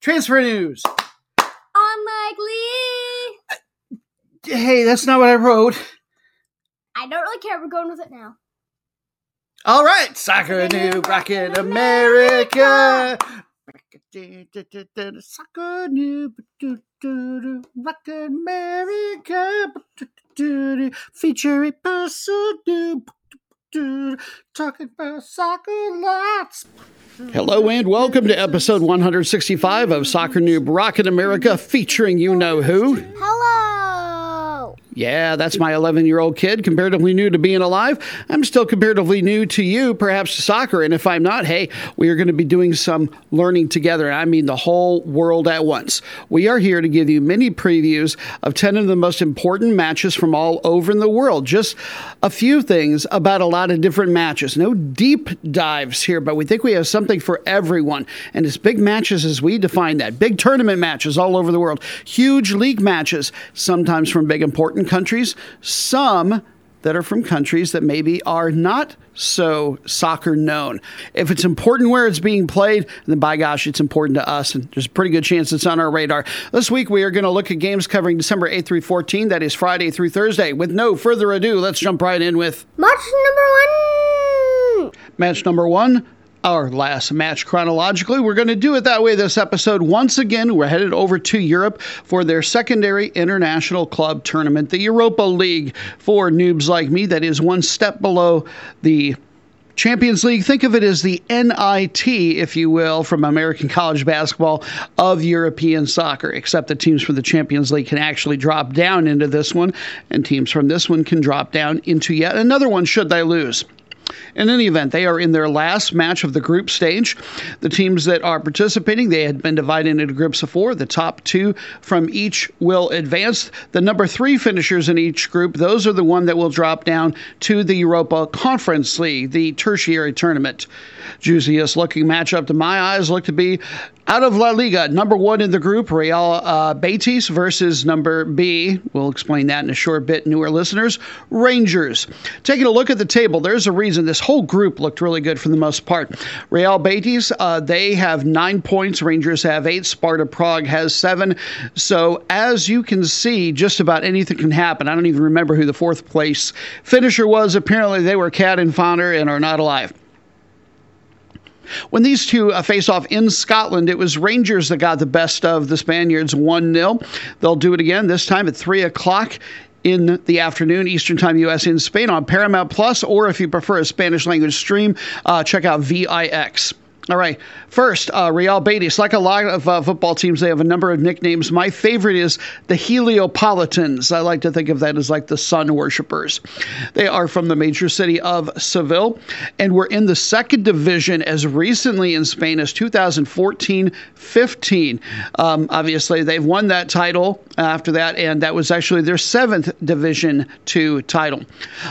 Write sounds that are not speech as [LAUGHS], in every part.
Transfer news. Unlikely. Hey, that's not what I wrote. I don't really care. We're going with it now. All right, Soccer Noob Rockin' America. Soccer Noob Rockin' America. Featuring person noob. Talking about soccer lots. Hello and welcome to episode 165 of Soccer Noob Rockin' America featuring you know who. Hello. Yeah, that's my 11 year old kid, comparatively new to being alive. I'm still comparatively new to you, perhaps to soccer. And if I'm not, hey, we are going to be doing some learning together. I mean, the whole world at once. We are here to give you mini previews of 10 of the most important matches from all over in the world. Just a few things about a lot of different matches. No deep dives here, but we think we have something for everyone. And it's big matches as we define that. Big tournament matches all over the world, huge league matches, sometimes from big important countries, some that are from countries that maybe are not so soccer known. If it's important where it's being played, then by gosh, it's important to us, and there's a pretty good chance it's on our radar. This week, we are going to look at games covering December 8th through 14, that is Friday through Thursday. With no further ado, let's jump right in with Match number one. match number one. Our last match chronologically. We're going to do it that way this episode. Once again, we're headed over to Europe for their secondary international club tournament, the Europa League for noobs like me. That is one step below the Champions League, think of it as the NIT, if you will, from American college basketball of European soccer, except the teams from the Champions League can actually drop down into this one, and teams from this one can drop down into yet another one should they lose. In any event, they are in their last match of the group stage. The teams that are participating, they had been divided into groups of four. The top two from each will advance. The number three finishers in each group, those are the one that will drop down to the Europa Conference League, the tertiary tournament. Juiciest looking matchup to my eyes look to be out of La Liga, number one in the group, Real uh, Betis versus number B. We'll explain that in a short bit, newer listeners. Rangers. Taking a look at the table, there's a reason this whole group looked really good for the most part. Real Betis, uh, they have nine points. Rangers have eight. Sparta Prague has seven. So, as you can see, just about anything can happen. I don't even remember who the fourth place finisher was. Apparently, they were Cat and Founder and are not alive. When these two uh, face off in Scotland, it was Rangers that got the best of the Spaniards 1 0. They'll do it again, this time at 3 o'clock in the afternoon, Eastern Time, U.S. in Spain on Paramount Plus, or if you prefer a Spanish language stream, uh, check out VIX. All right. First, uh, Real Betis. Like a lot of uh, football teams, they have a number of nicknames. My favorite is the Heliopolitans. I like to think of that as like the sun worshippers. They are from the major city of Seville and were in the second division as recently in Spain as 2014 15. Um, obviously, they've won that title after that, and that was actually their seventh Division Two title.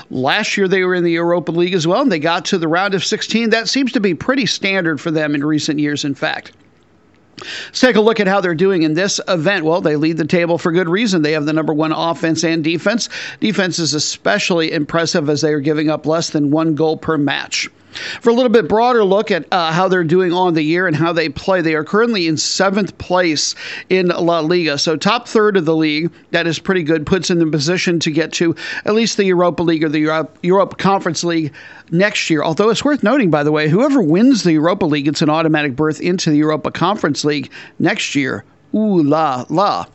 Last year, they were in the Europa League as well, and they got to the round of 16. That seems to be pretty standard for them in recent years, in fact. Let's take a look at how they're doing in this event. Well, they lead the table for good reason. They have the number one offense and defense. Defense is especially impressive as they are giving up less than one goal per match. For a little bit broader look at uh, how they're doing on the year and how they play, they are currently in seventh place in La Liga. So, top third of the league, that is pretty good, puts in the position to get to at least the Europa League or the Europe, Europe Conference League next year. Although it's worth noting, by the way, whoever wins the Europa League gets an automatic berth into the Europa Conference League next year. Ooh la la.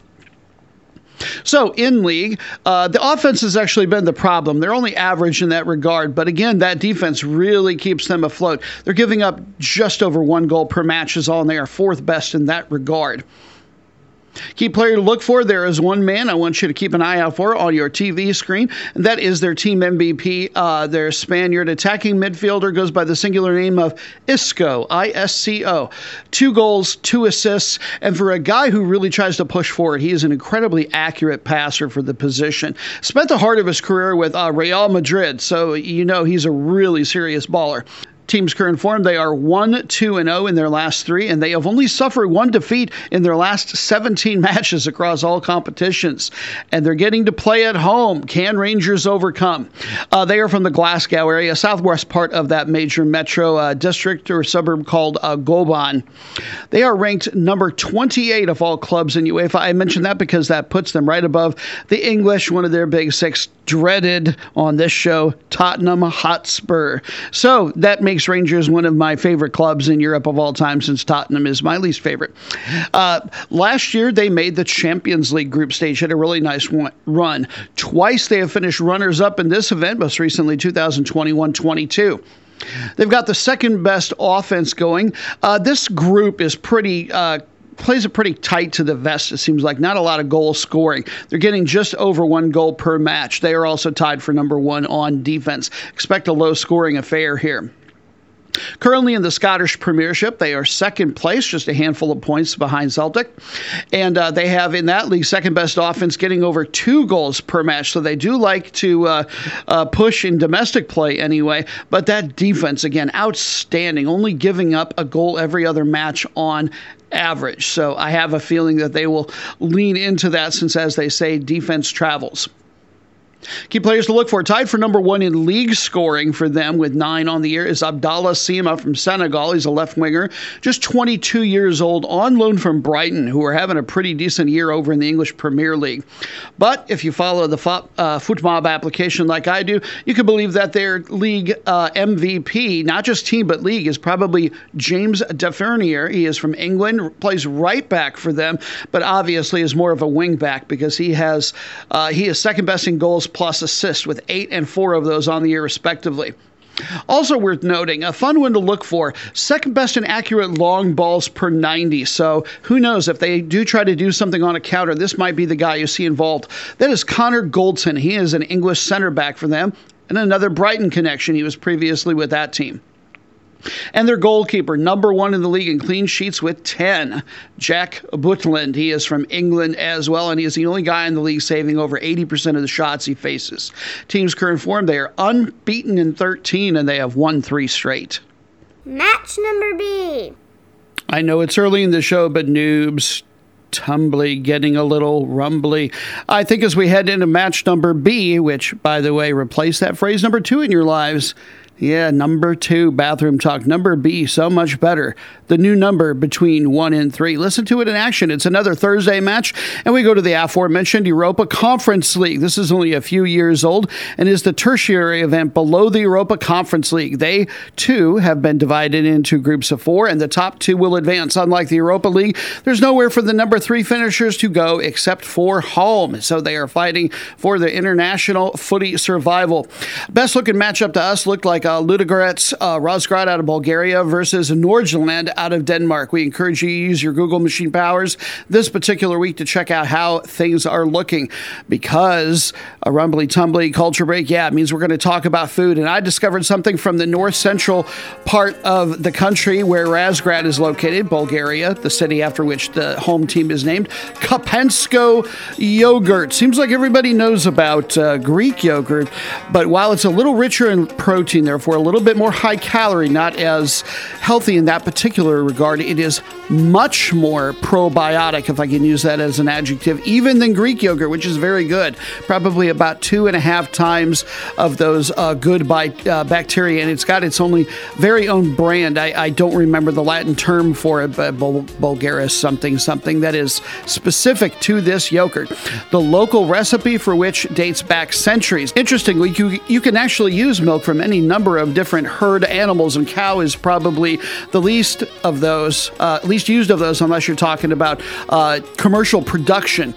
So in league, uh, the offense has actually been the problem. They're only average in that regard, but again, that defense really keeps them afloat. They're giving up just over one goal per match is all, and they are fourth best in that regard. Key player to look for there is one man I want you to keep an eye out for on your TV screen, and that is their team MVP. Uh, their Spaniard attacking midfielder goes by the singular name of Isco, I S C O. Two goals, two assists, and for a guy who really tries to push forward, he is an incredibly accurate passer for the position. Spent the heart of his career with uh, Real Madrid, so you know he's a really serious baller. Team's current form, they are 1 2 and 0 in their last three, and they have only suffered one defeat in their last 17 [LAUGHS] matches across all competitions. And they're getting to play at home. Can Rangers overcome? Uh, they are from the Glasgow area, southwest part of that major metro uh, district or suburb called uh, Govan. They are ranked number 28 of all clubs in UEFA. I mentioned that because that puts them right above the English, one of their big six, dreaded on this show, Tottenham Hotspur. So that makes makes Rangers one of my favorite clubs in Europe of all time, since Tottenham is my least favorite. Uh, last year, they made the Champions League group stage, had a really nice one, run. Twice they have finished runners up in this event, most recently 2021 22. They've got the second best offense going. Uh, this group is pretty. Uh, plays it pretty tight to the vest, it seems like. Not a lot of goal scoring. They're getting just over one goal per match. They are also tied for number one on defense. Expect a low scoring affair here. Currently in the Scottish Premiership, they are second place, just a handful of points behind Celtic. And uh, they have in that league second best offense, getting over two goals per match. So they do like to uh, uh, push in domestic play anyway. But that defense, again, outstanding, only giving up a goal every other match on average. So I have a feeling that they will lean into that since, as they say, defense travels. Key players to look for. Tied for number one in league scoring for them with nine on the year is Abdallah Sima from Senegal. He's a left winger, just 22 years old, on loan from Brighton, who are having a pretty decent year over in the English Premier League. But if you follow the uh, FotMob application like I do, you can believe that their league uh, MVP, not just team but league, is probably James Tavernier. He is from England, plays right back for them, but obviously is more of a wing back because he has uh, he is second best in goals plus assists, with eight and four of those on the year, respectively. Also worth noting, a fun one to look for, second best in accurate long balls per 90. So who knows if they do try to do something on a counter, this might be the guy you see involved. That is Connor Goldson. He is an English center back for them and another Brighton connection. He was previously with that team. And their goalkeeper, number one in the league in clean sheets with 10, Jack Butland. He is from England as well, and he is the only guy in the league saving over 80% of the shots he faces. Team's current form, they are unbeaten in 13, and they have won three straight. Match number B. I know it's early in the show, but noobs, tumbly, getting a little rumbly. I think as we head into match number B, which, by the way, replace that phrase number two in your lives. Yeah, number two, bathroom talk. Number B, so much better. The new number between one and three. Listen to it in action. It's another Thursday match, and we go to the aforementioned Europa Conference League. This is only a few years old and is the tertiary event below the Europa Conference League. They, too, have been divided into groups of four, and the top two will advance. Unlike the Europa League, there's nowhere for the number three finishers to go except for home. So they are fighting for the international footy survival. Best looking matchup to us looked like uh, Ludogorets uh, Razgrad out of Bulgaria versus Nordsjælland out of Denmark. We encourage you to use your Google machine powers this particular week to check out how things are looking because a rumbly tumbly culture break, yeah, it means we're going to talk about food. And I discovered something from the north central part of the country where Razgrad is located, Bulgaria, the city after which the home team is named, Kapansko yogurt. Seems like everybody knows about uh, Greek yogurt, but while it's a little richer in protein, therefore a little bit more high calorie, not as healthy in that particular regard, it is much more probiotic, if I can use that as an adjective, even than Greek yogurt, which is very good. Probably about two and a half times of those uh, good by, uh, bacteria, and it's got its only very own brand. I, I don't remember the Latin term for it, but Bul- Bulgaris something something that is specific to this yogurt. The local recipe for which dates back centuries. Interestingly, you, you can actually use milk from any number of different herd animals, and cow is probably the least of those, uh, least used of those, unless you're talking about uh, commercial production.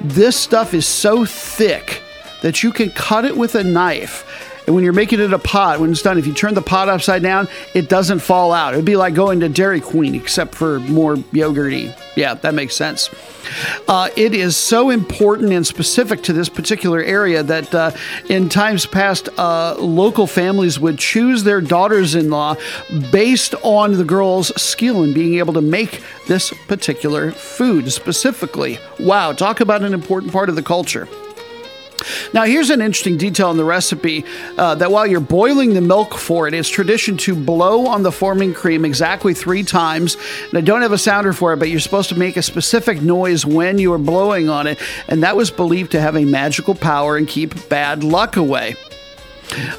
This stuff is so thick that you can cut it with a knife And when you're making it a pot, when it's done, if you turn the pot upside down, it doesn't fall out. It'd be like going to Dairy Queen, except for more yogurty. Yeah, that makes sense. Uh, it is so important and specific to this particular area that uh, in times past, uh, local families would choose their daughters in law based on the girl's skill in being able to make this particular food specifically. Wow, talk about an important part of the culture. Now, here's an interesting detail in the recipe uh, that while you're boiling the milk for it, it's tradition to blow on the forming cream exactly three times. And I don't have a sounder for it, but you're supposed to make a specific noise when you are blowing on it. And that was believed to have a magical power and keep bad luck away.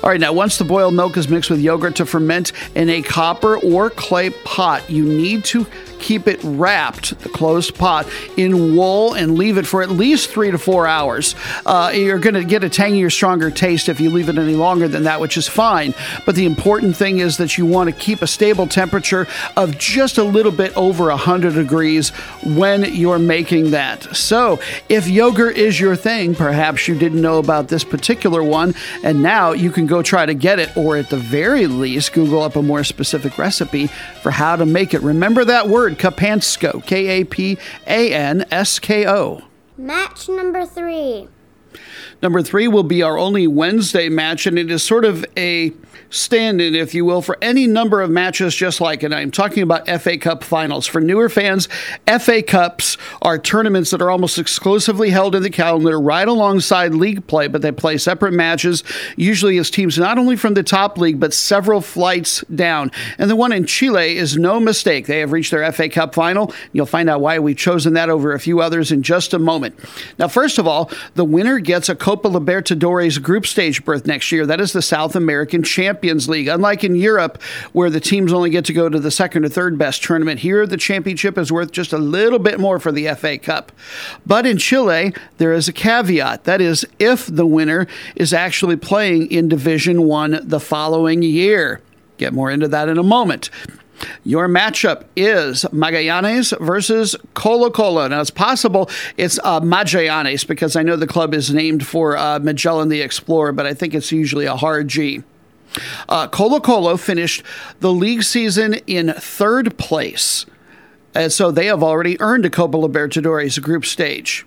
All right, now once the boiled milk is mixed with yogurt to ferment in a copper or clay pot, you need to keep it wrapped, the closed pot, in wool and leave it for at least three to four hours. Uh, you're going to get a tangier, stronger taste if you leave it any longer than that, which is fine. But the important thing is that you want to keep a stable temperature of just a little bit over 100 degrees when you're making that. So, if yogurt is your thing, perhaps you didn't know about this particular one, and now you can go try to get it, or at the very least, Google up a more specific recipe for how to make it. Remember that word Kapansko, K A P A N S K O. Match number three. Number three will be our only Wednesday match, and it is sort of a stand in, if you will, for any number of matches just like it. I'm talking about FA Cup finals. For newer fans, FA Cups are tournaments that are almost exclusively held in the calendar right alongside league play, but they play separate matches, usually as teams not only from the top league, but several flights down. And the one in Chile is no mistake. They have reached their FA Cup final. You'll find out why we've chosen that over a few others in just a moment. Now, first of all, the winner gets a Copa Libertadores group stage berth next year. That is the South American Champions League. Unlike in Europe, where the teams only get to go to the second or third best tournament, here the championship is worth just a little bit more for the FA Cup. But in Chile, there is a caveat. That is, if the winner is actually playing in Division One the following year. Get more into that in a moment. Your matchup is Magallanes versus Colo Colo. Now, it's possible it's uh, Magallanes because I know the club is named for uh, Magellan the Explorer, but I think it's usually a hard G. Uh, Colo Colo finished the league season in third place, and so they have already earned a Copa Libertadores group stage.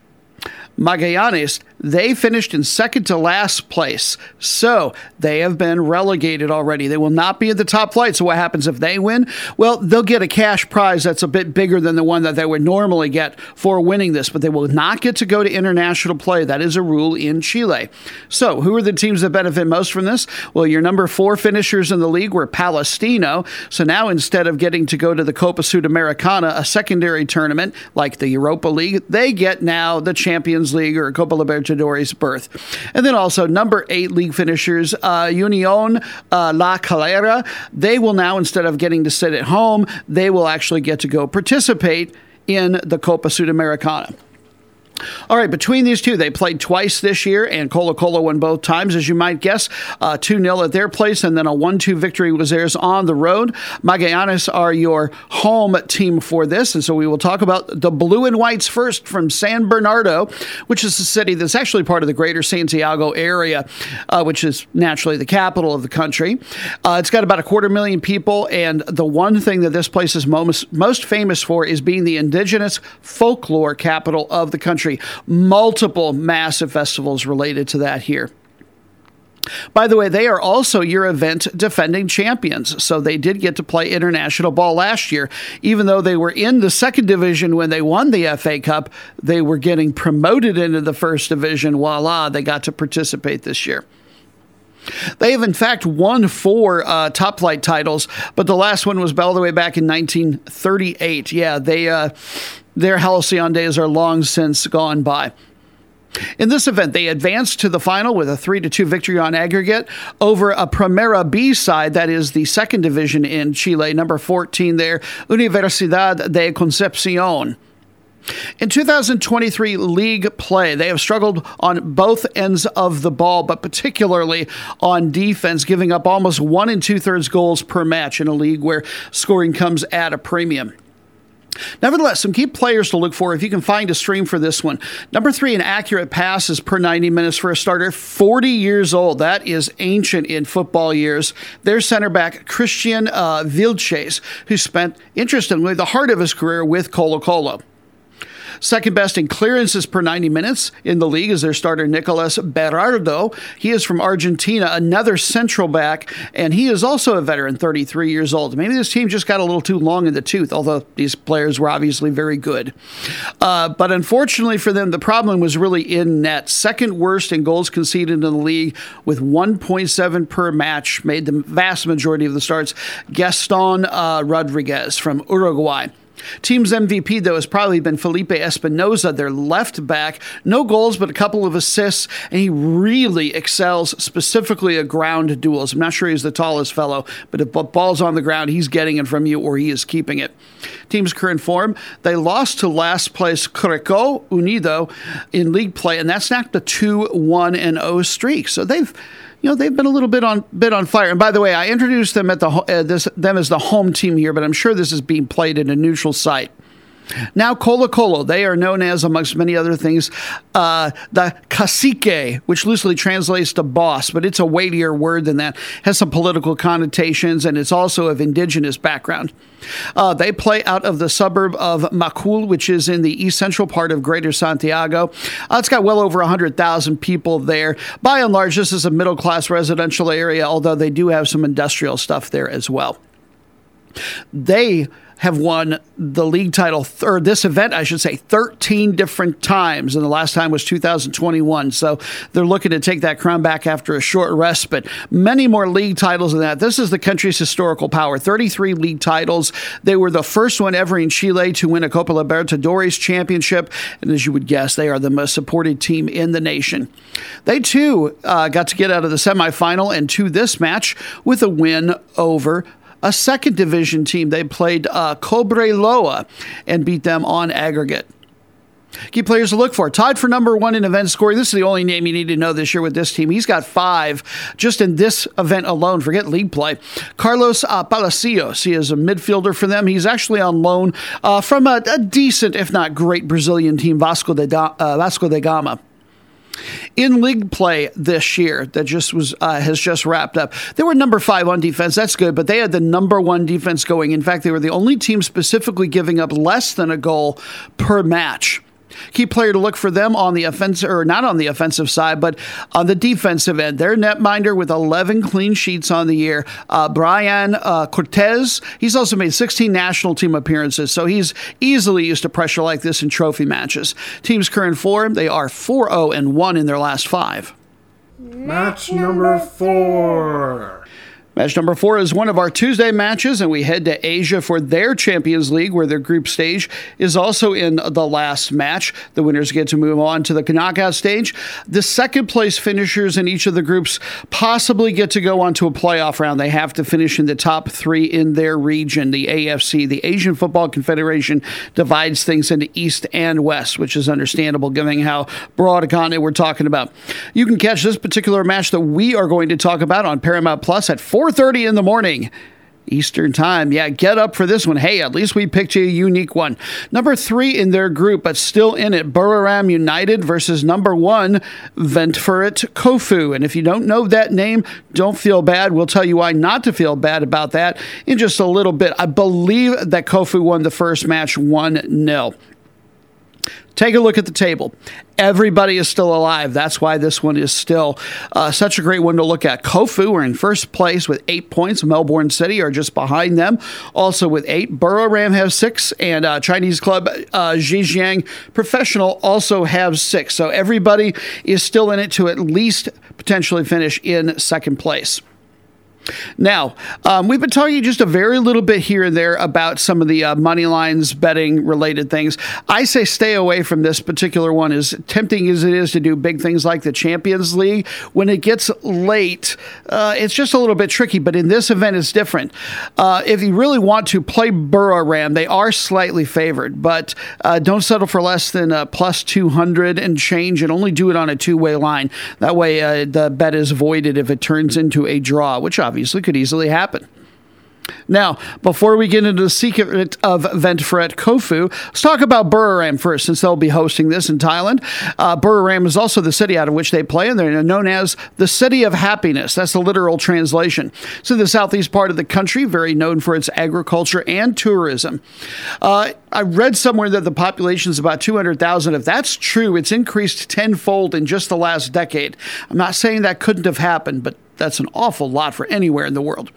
Magallanes, they finished in second to last place. So they have been relegated already. They will not be in the top flight. So what happens if they win? Well, they'll get a cash prize that's a bit bigger than the one that they would normally get for winning this, but they will not get to go to international play. That is a rule in Chile. So who are the teams that benefit most from this? Well, your number four finishers in the league were Palestino. So now instead of getting to go to the Copa Sudamericana, a secondary tournament like the Europa League, they get now the Champions League or Copa Libertadores berth. And then also number eight league finishers, uh, Union uh, La Calera, they will now, instead of getting to sit at home, they will actually get to go participate in the Copa Sudamericana. All right, between these two, they played twice this year, and Colo Colo won both times, as you might guess. Uh, 2 uh, 0 at their place, and then a 1 2 victory was theirs on the road. Magallanes are your home team for this, and so we will talk about the Blue and Whites first from San Bernardo, which is a city that's actually part of the greater Santiago area, uh, which is naturally the capital of the country. Uh, it's got about a quarter million people, and the one thing that this place is most, most famous for is being the indigenous folklore capital of the country country. Multiple massive festivals related to that here. By the way, they are also your event defending champions. So they did get to play international ball last year. Even though they were in the second division when they won the FA Cup, they were getting promoted into the first division. Voila, they got to participate this year. They have, in fact, won four uh, top flight titles, but the last one was all the way back in 1938. Yeah, they uh, their halcyon days are long since gone by. In this event, they advanced to the final with a 3 2 victory on aggregate over a Primera B side, that is the second division in Chile, number 14 there, Universidad de Concepcion. In 2023 league play, they have struggled on both ends of the ball, but particularly on defense, giving up almost one and two thirds goals per match in a league where scoring comes at a premium. Nevertheless, some key players to look for if you can find a stream for this one. Number three, an accurate passes per 90 minutes for a starter, 40 years old. That is ancient in football years. Their center back, Christian uh, Vilches, who spent, interestingly, the heart of his career with Colo Colo. Second best in clearances per 90 minutes in the league is their starter Nicolas Berardo. He is from Argentina, another central back, and he is also a veteran, 33 years old. Maybe this team just got a little too long in the tooth, although these players were obviously very good. Uh, but unfortunately for them, the problem was really in net. Second worst in goals conceded in the league with 1.7 per match, made the vast majority of the starts. Gaston uh, Rodriguez from Uruguay. Team's MVP, though, has probably been Felipe Espinoza, their left back. No goals, but a couple of assists, and he really excels specifically at ground duels. I'm not sure he's the tallest fellow, but if ball's on the ground, he's getting it from you or he is keeping it. Team's current form, they lost to last place Curicó Unido in league play, and that snapped a 2 1 and 0 streak. So they've you know they've been a little bit on bit on fire. And by the way, I introduced them at the uh, this them as the home team here, but I'm sure this is being played in a neutral site. Now, Colo Colo, they are known as, amongst many other things, uh, the cacique, which loosely translates to boss, but it's a weightier word than that. has some political connotations, and it's also of indigenous background. Uh, they play out of the suburb of Macul, which is in the east central part of Greater Santiago. Uh, it's got well over 100,000 people there. By and large, this is a middle class residential area, although they do have some industrial stuff there as well. They have won the league title, or this event, I should say, 13 different times. And the last time was 2021. So they're looking to take that crown back after a short respite. Many more league titles than that. This is the country's historical power 33 league titles. They were the first one ever in Chile to win a Copa Libertadores championship. And as you would guess, they are the most supported team in the nation. They too uh, got to get out of the semifinal and to this match with a win over a second division team. They played uh, Cobreloa and beat them on aggregate. Key players to look for. Tied for number one in event scoring. This is the only name you need to know this year with this team. He's got five just in this event alone. Forget league play. Carlos uh, Palacios. He is a midfielder for them. He's actually on loan uh, from a, a, decent, if not great, Brazilian team, Vasco de, da, uh, Vasco da Gama. In league play this year, that just was uh, has just wrapped up. They were number five on defense. That's good, but they had the number one defense going. In fact, they were the only team specifically giving up less than a goal per match. Key player to look for them on the offensive, or not on the offensive side, but on the defensive end. Their netminder with 11 clean sheets on the year. Uh, Brian uh, Cortés, he's also made 16 national team appearances, so he's easily used to pressure like this in trophy matches. Team's current form, they are 4 0 and 1 in their last five. Match number four. Match number four is one of our Tuesday matches, and we head to Asia for their Champions League, where their group stage is also in the last match. The winners get to move on to the knockout stage. The second place finishers in each of the groups possibly get to go on to a playoff round. They have to finish in the top three in their region. The AFC, the Asian Football Confederation, divides things into East and West, which is understandable given how broad a continent we're talking about. You can catch this particular match that we are going to talk about on Paramount Plus at 4 4:30 in the morning. Eastern Time. Yeah, get up for this one. Hey, at least we picked you a unique one. Number three in their group, but still in it, Buriram United versus number one, Ventforet Kofu. And if you don't know that name, don't feel bad. We'll tell you why not to feel bad about that in just a little bit. I believe that Kofu won the first match 1 0. Take a look at the table. Everybody is still alive. That's why this one is still uh, such a great one to look at. Kofu are in first place with eight points. Melbourne City are just behind them, also with eight. Buriram have six, and uh, Chinese club uh, Zhejiang Professional also have six. So everybody is still in it to at least potentially finish in second place. Now, um, we've been talking just a very little bit here and there about some of the uh, money lines, betting related things. I say stay away from this particular one, as tempting as it is to do big things like the Champions League. When it gets late, uh, it's just a little bit tricky, but in this event, it's different. Uh, if you really want to play Buriram, they are slightly favored, but uh, don't settle for less than uh, plus 200 and change and only do it on a two way line. That way, uh, the bet is voided if it turns into a draw, which obviously obviously could easily happen. Now, before we get into the secret of Ventforet Kofu, let's talk about Buriram first, since they'll be hosting this in Thailand. Uh, Buriram is also the city out of which they play, and they're known as the City of Happiness. That's the literal translation. In the southeast part of the country, very known for its agriculture and tourism. Uh, I read somewhere that the population is about 200,000. If that's true, it's increased tenfold in just the last decade. I'm not saying that couldn't have happened, but that's an awful lot for anywhere in the world.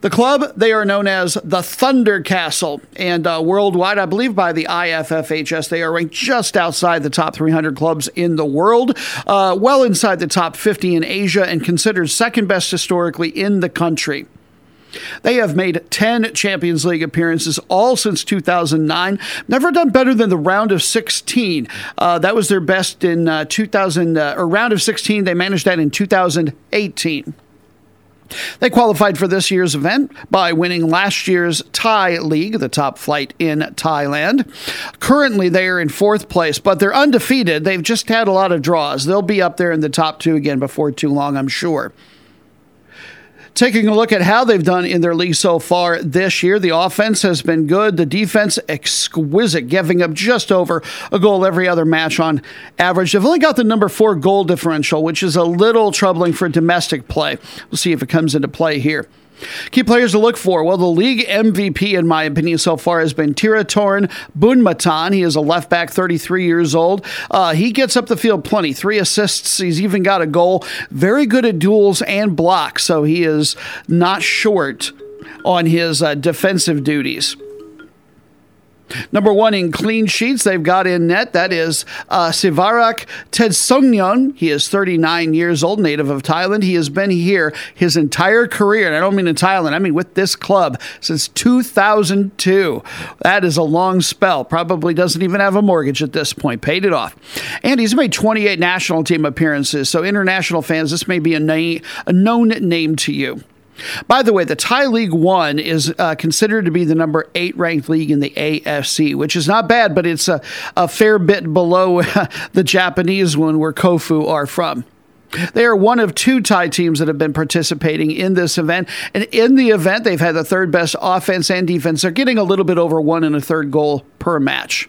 The club, they are known as the Thunder Castle, and uh, worldwide, I believe by the IFFHS, they are ranked just outside the top 300 clubs in the world, uh, well inside the top 50 in Asia, and considered second best historically in the country. They have made 10 Champions League appearances, all since 2009. Never done better than the round of 16. Uh, that was their best in uh, 2000, uh, or round of 16. They managed that in 2018. They qualified for this year's event by winning last year's Thai League, the top flight in Thailand. Currently, they are in fourth place, but they're undefeated. They've just had a lot of draws. They'll be up there in the top two again before too long, I'm sure. Taking a look at how they've done in their league so far this year, the offense has been good. The defense, exquisite, giving up just over a goal every other match on average. They've only got the number four goal differential, which is a little troubling for domestic play. We'll see if it comes into play here. Key players to look for. Well, the league MVP, in my opinion, so far has been Theerathon Bunmathan. He is a left back, 33 years old. Uh, he gets up the field plenty. Three assists. He's even got a goal. Very good at duels and blocks, so he is not short on his uh, defensive duties. Number one in clean sheets, they've got in net. That is uh, Siwarak Tedsungnoen. He is 39 years old, native of Thailand. He has been here his entire career, and I don't mean in Thailand, I mean with this club since 2002. That is a long spell. Probably doesn't even have a mortgage at this point. Paid it off. And he's made 28 national team appearances. So, international fans, this may be a, na- a known name to you. By the way, the Thai League One is uh, considered to be the number eight ranked league in the AFC, which is not bad, but it's a, a fair bit below [LAUGHS] the Japanese one where Kofu are from. They are one of two Thai teams that have been participating in this event. And in the event, they've had the third best offense and defense. They're getting a little bit over one and a third goal per match.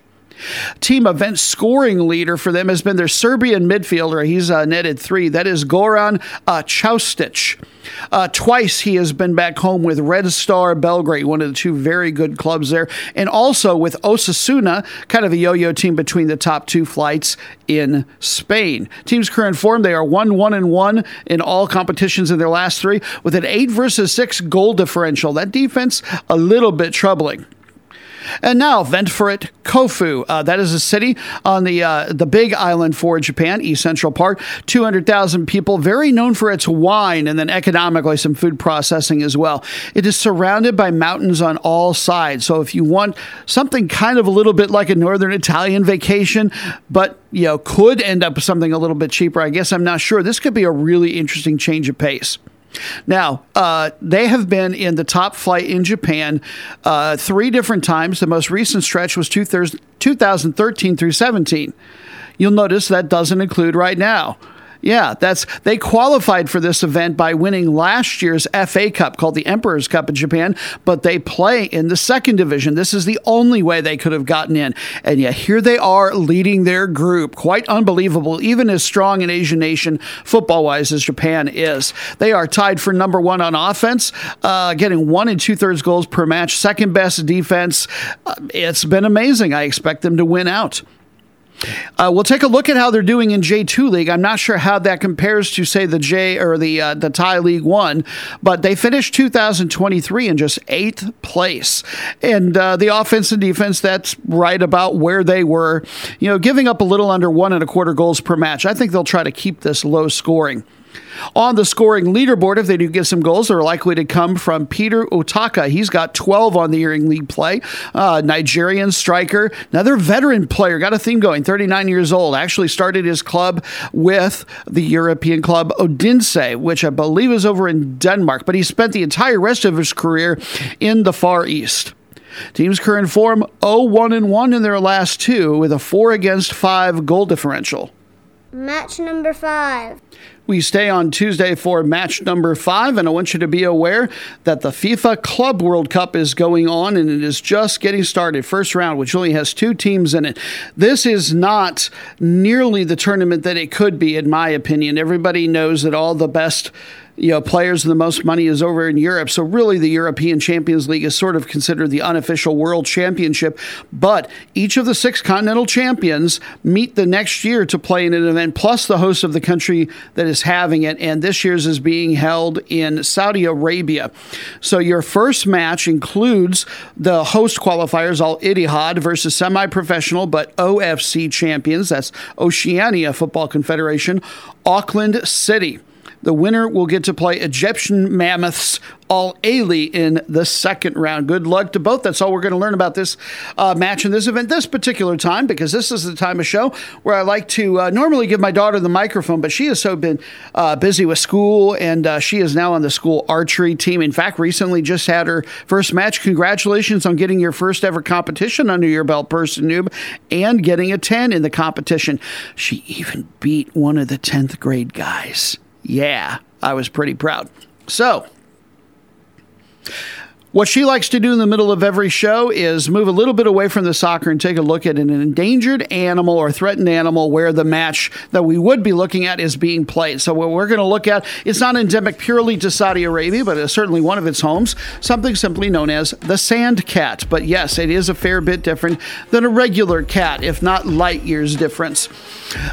Team event scoring leader for them has been their Serbian midfielder. He's uh, netted three. That is Goran uh, Čaušić. Uh, twice he has been back home with Red Star Belgrade, one of the two very good clubs there, and also with Osasuna, kind of a yo yo team between the top two flights in Spain. Team's current form, they are 1 1 and 1 in all competitions in their last three, with an 8 versus 6 goal differential. That defense, a little bit troubling. And now, Ventforet Kofu. Uh, that is a city on the uh, the big island for Japan, East Central Park. 200,000 people, very known for its wine and then economically some food processing as well. It is surrounded by mountains on all sides. So if you want something kind of a little bit like a northern Italian vacation, but you know could end up something a little bit cheaper, I guess I'm not sure. This could be a really interesting change of pace. Now, uh, they have been in the top flight in Japan uh, three different times. The most recent stretch was 2013 through 17. You'll notice that doesn't include right now. Yeah, that's they qualified for this event by winning last year's FA Cup called the Emperor's Cup in Japan, but they play in the second division. This is the only way they could have gotten in. And yet here they are leading their group. Quite unbelievable, even as strong an Asian nation football-wise as Japan is. They are tied for number one on offense, uh, getting one and two-thirds goals per match, second best defense. Uh, it's been amazing. I expect them to win out. Uh, we'll take a look at how they're doing in J2 League. I'm not sure how that compares to, say, the J or the uh, the Thai League One, but they finished 2023 in just eighth place, and uh, the offense and defense that's right about where they were. You know, giving up a little under one and a quarter goals per match. I think they'll try to keep this low scoring. On the scoring leaderboard, if they do get some goals, they're likely to come from Peter Utaka. He's got 12 on the Earring League play. Uh, Nigerian striker, another veteran player, got a theme going, 39 years old. Actually started his club with the European club Odense, which I believe is over in Denmark, but he spent the entire rest of his career in the Far East. Team's current form 0 1 1 in their last two with a 4 against 5 goal differential. Match number five. We stay on Tuesday for match number five, and I want you to be aware that the FIFA Club World Cup is going on and it is just getting started. First round, which only has two teams in it. This is not nearly the tournament that it could be, in my opinion. Everybody knows that all the best you know, players and the most money is over in Europe. So really, the European Champions League is sort of considered the unofficial world championship. But each of the six continental champions meet the next year to play in an event, plus the host of the country that is having it. And this year's is being held in Saudi Arabia. So your first match includes the host qualifiers, Al Ittihad versus semi-professional but OFC champions. That's Oceania Football Confederation, Auckland City. The winner will get to play Egyptian Mammoths Al Ahly in the second round. Good luck to both. That's all we're going to learn about this uh, match in this event this particular time because this is the time of show where I like to uh, normally give my daughter the microphone, but she has so been uh, busy with school and uh, she is now on the school archery team. In fact, recently just had her first match. Congratulations on getting your first ever competition under your belt, person noob, and getting a 10 in the competition. She even beat one of the 10th grade guys. Yeah, I was pretty proud. So, what she likes to do in the middle of every show is move a little bit away from the soccer and take a look at an endangered animal or threatened animal where the match that we would be looking at is being played. So, what we're going to look at, it's not endemic purely to Saudi Arabia, but it's certainly one of its homes, something simply known as the sand cat. But yes, it is a fair bit different than a regular cat, if not light years difference.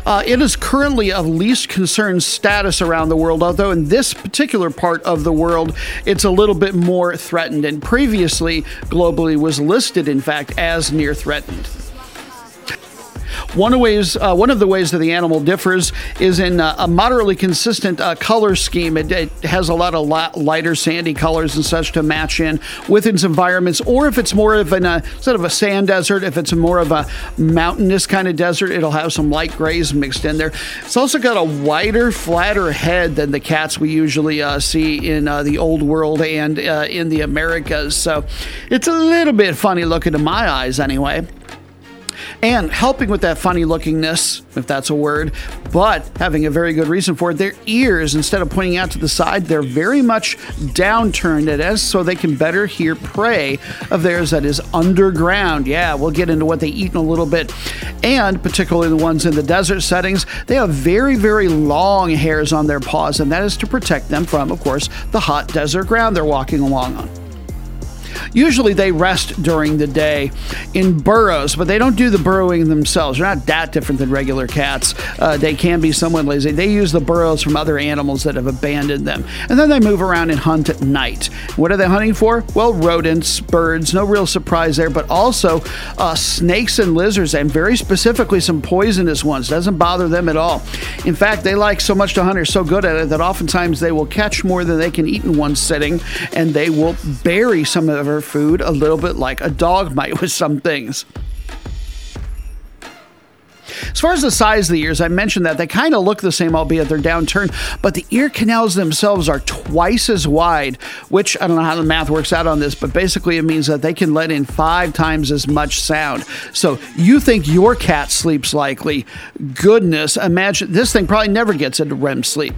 Uh, it is currently of least concern status around the world, although in this particular part of the world, it's a little bit more threatened and previously globally was listed, in fact, as near threatened. One of, ways, uh, one of the ways that the animal differs is in uh, a moderately consistent uh, color scheme. It, it, has a lot of lighter sandy colors and such to match in with its environments, or if it's more of an uh, instead of a sand desert, if it's more of a mountainous kind of desert, it'll have some light grays mixed in there. It's also got a wider, flatter head than the cats we usually uh, see in uh, the old world and in the Americas. So it's a little bit funny looking to my eyes, anyway and helping with that funny lookingness, if that's a word, but having a very good reason for it. Their ears, instead of pointing out to the side, they're very much downturned at us so they can better hear prey of theirs that is underground. Yeah, we'll get into what they eat in a little bit. And particularly the ones in the desert settings, they have very, very long hairs on their paws, and that is to protect them from, of course, the hot desert ground they're walking along on. Usually they rest during the day in burrows, but they don't do the burrowing themselves. They're not that different than regular cats. Uh, they can be somewhat lazy. They use the burrows from other animals that have abandoned them. And then they move around and hunt at night. What are they hunting for? Well, rodents, birds, no real surprise there, but also uh, snakes and lizards, and very specifically some poisonous ones. Doesn't bother them at all. In fact, they like so much to hunt, are so good at it that oftentimes they will catch more than they can eat in one sitting, and they will bury some of their food a little bit like a dog might with some things. As far as the size of the ears, I mentioned that they kind of look the same, albeit they're downturned, but the ear canals themselves are twice as wide, which I don't know how the math works out on this, but basically it means that they can let in five times as much sound. So you think your cat sleeps likely? Goodness, imagine this thing probably never gets into REM sleep.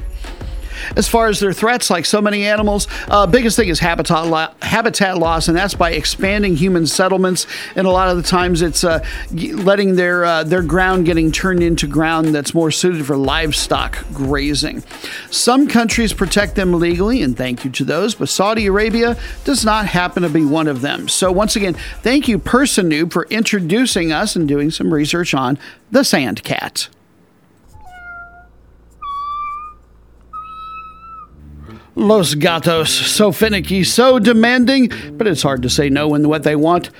As far as their threats, like so many animals, uh, biggest thing is habitat lo- habitat loss, and that's by expanding human settlements. And a lot of the times, it's uh, letting their uh, their ground getting turned into ground that's more suited for livestock grazing. Some countries protect them legally, and thank you to those, but Saudi Arabia does not happen to be one of them. So once again, thank you, Person Noob, for introducing us and doing some research on the sand cat. Los Gatos, so finicky, so demanding, but it's hard to say no when what they want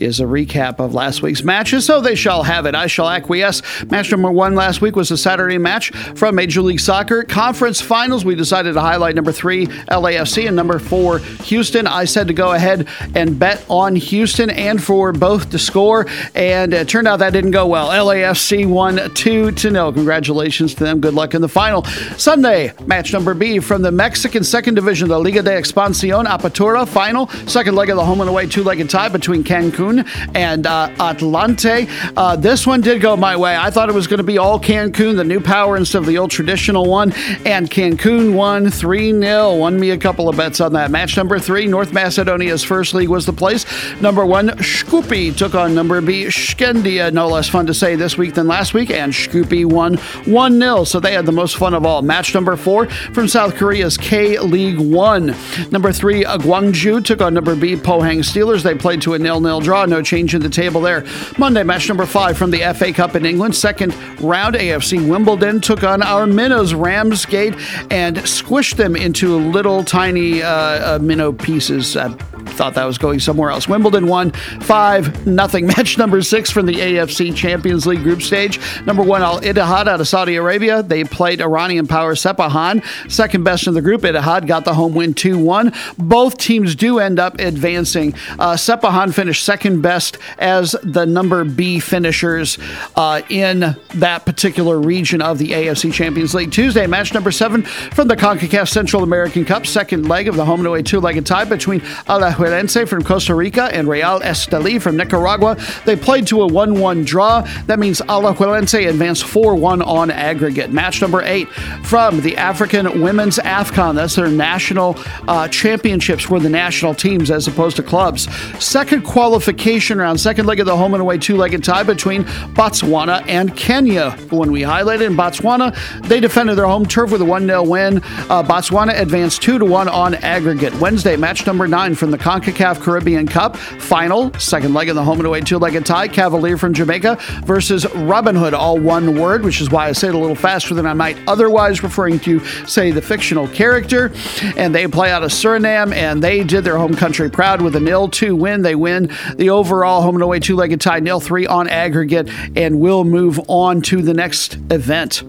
is a recap of last week's matches, so they shall have it. I shall acquiesce. Match number one last week was a Saturday match from Major League Soccer. Conference finals, we decided to highlight number three, LAFC, and number four, Houston. I said to go ahead and bet on Houston and for both to score, and it turned out that didn't go well. LAFC won 2 to 0. Congratulations to them. Good luck in the final. Sunday, match number B from the Mexican second division, the Liga de Expansión Apertura final. Second leg of the home and away two legged tie between Cancun Cancun and uh, Atlante. Uh, this one did go my way. I thought it was going to be all Cancun, the new power instead of the old traditional one. And Cancun won 3 0. Won me a couple of bets on that. Match number three, North Macedonia's first league was the place. Number one, Shkupi took on number B, Shkendija. No less fun to say this week than last week. And Shkupi won 1 0. So they had the most fun of all. Match number four from South Korea's K League One. Number three, Gwangju took on number B, Pohang Steelers. They played to a nil-nil draw. No change in the table there. Monday, match number five from the FA Cup in England. Second round, AFC Wimbledon took on our minnows, Ramsgate, and squished them into little tiny uh, uh, minnow pieces. I thought that was going somewhere else. Wimbledon won 5 nothing. [LAUGHS] Match number six from the AFC Champions League group stage. Number one, Al Ittihad out of Saudi Arabia. They played Iranian power Sepahan. Second best in the group. Ittihad got the home win 2 1. Both teams do end up advancing. Uh, Sepahan finished second best as the number B finishers uh, in that particular region of the AFC Champions League. Tuesday, match number seven from the CONCACAF Central American Cup, second leg of the home and away two legged tie between Alajuelense from Costa Rica and Real Esteli from Nicaragua. They played to a 1 1 draw. That means Alajuelense advanced 4 1 on aggregate. Match number eight from the African Women's AFCON. That's their national uh, championships for the national teams as opposed to clubs. Second qualification round, second leg of the home and away two legged tie between Botswana and Kenya. When we highlighted in Botswana, they defended their home turf with a 1 0 win. Uh, Botswana advanced 2 to 1 on aggregate. Wednesday, match number nine from the CONCACAF Caribbean Cup final, second leg of the home and away two legged tie. Cavalier from Jamaica versus Robin Hood, all one word, which is why I say it a little faster than I might otherwise, referring to, say, the fictional character. And they play out of Suriname, and they did their home country proud with a nil 2 win. They win the overall home and away two legged tie, nil 3 on aggregate, and we'll move on to the next event.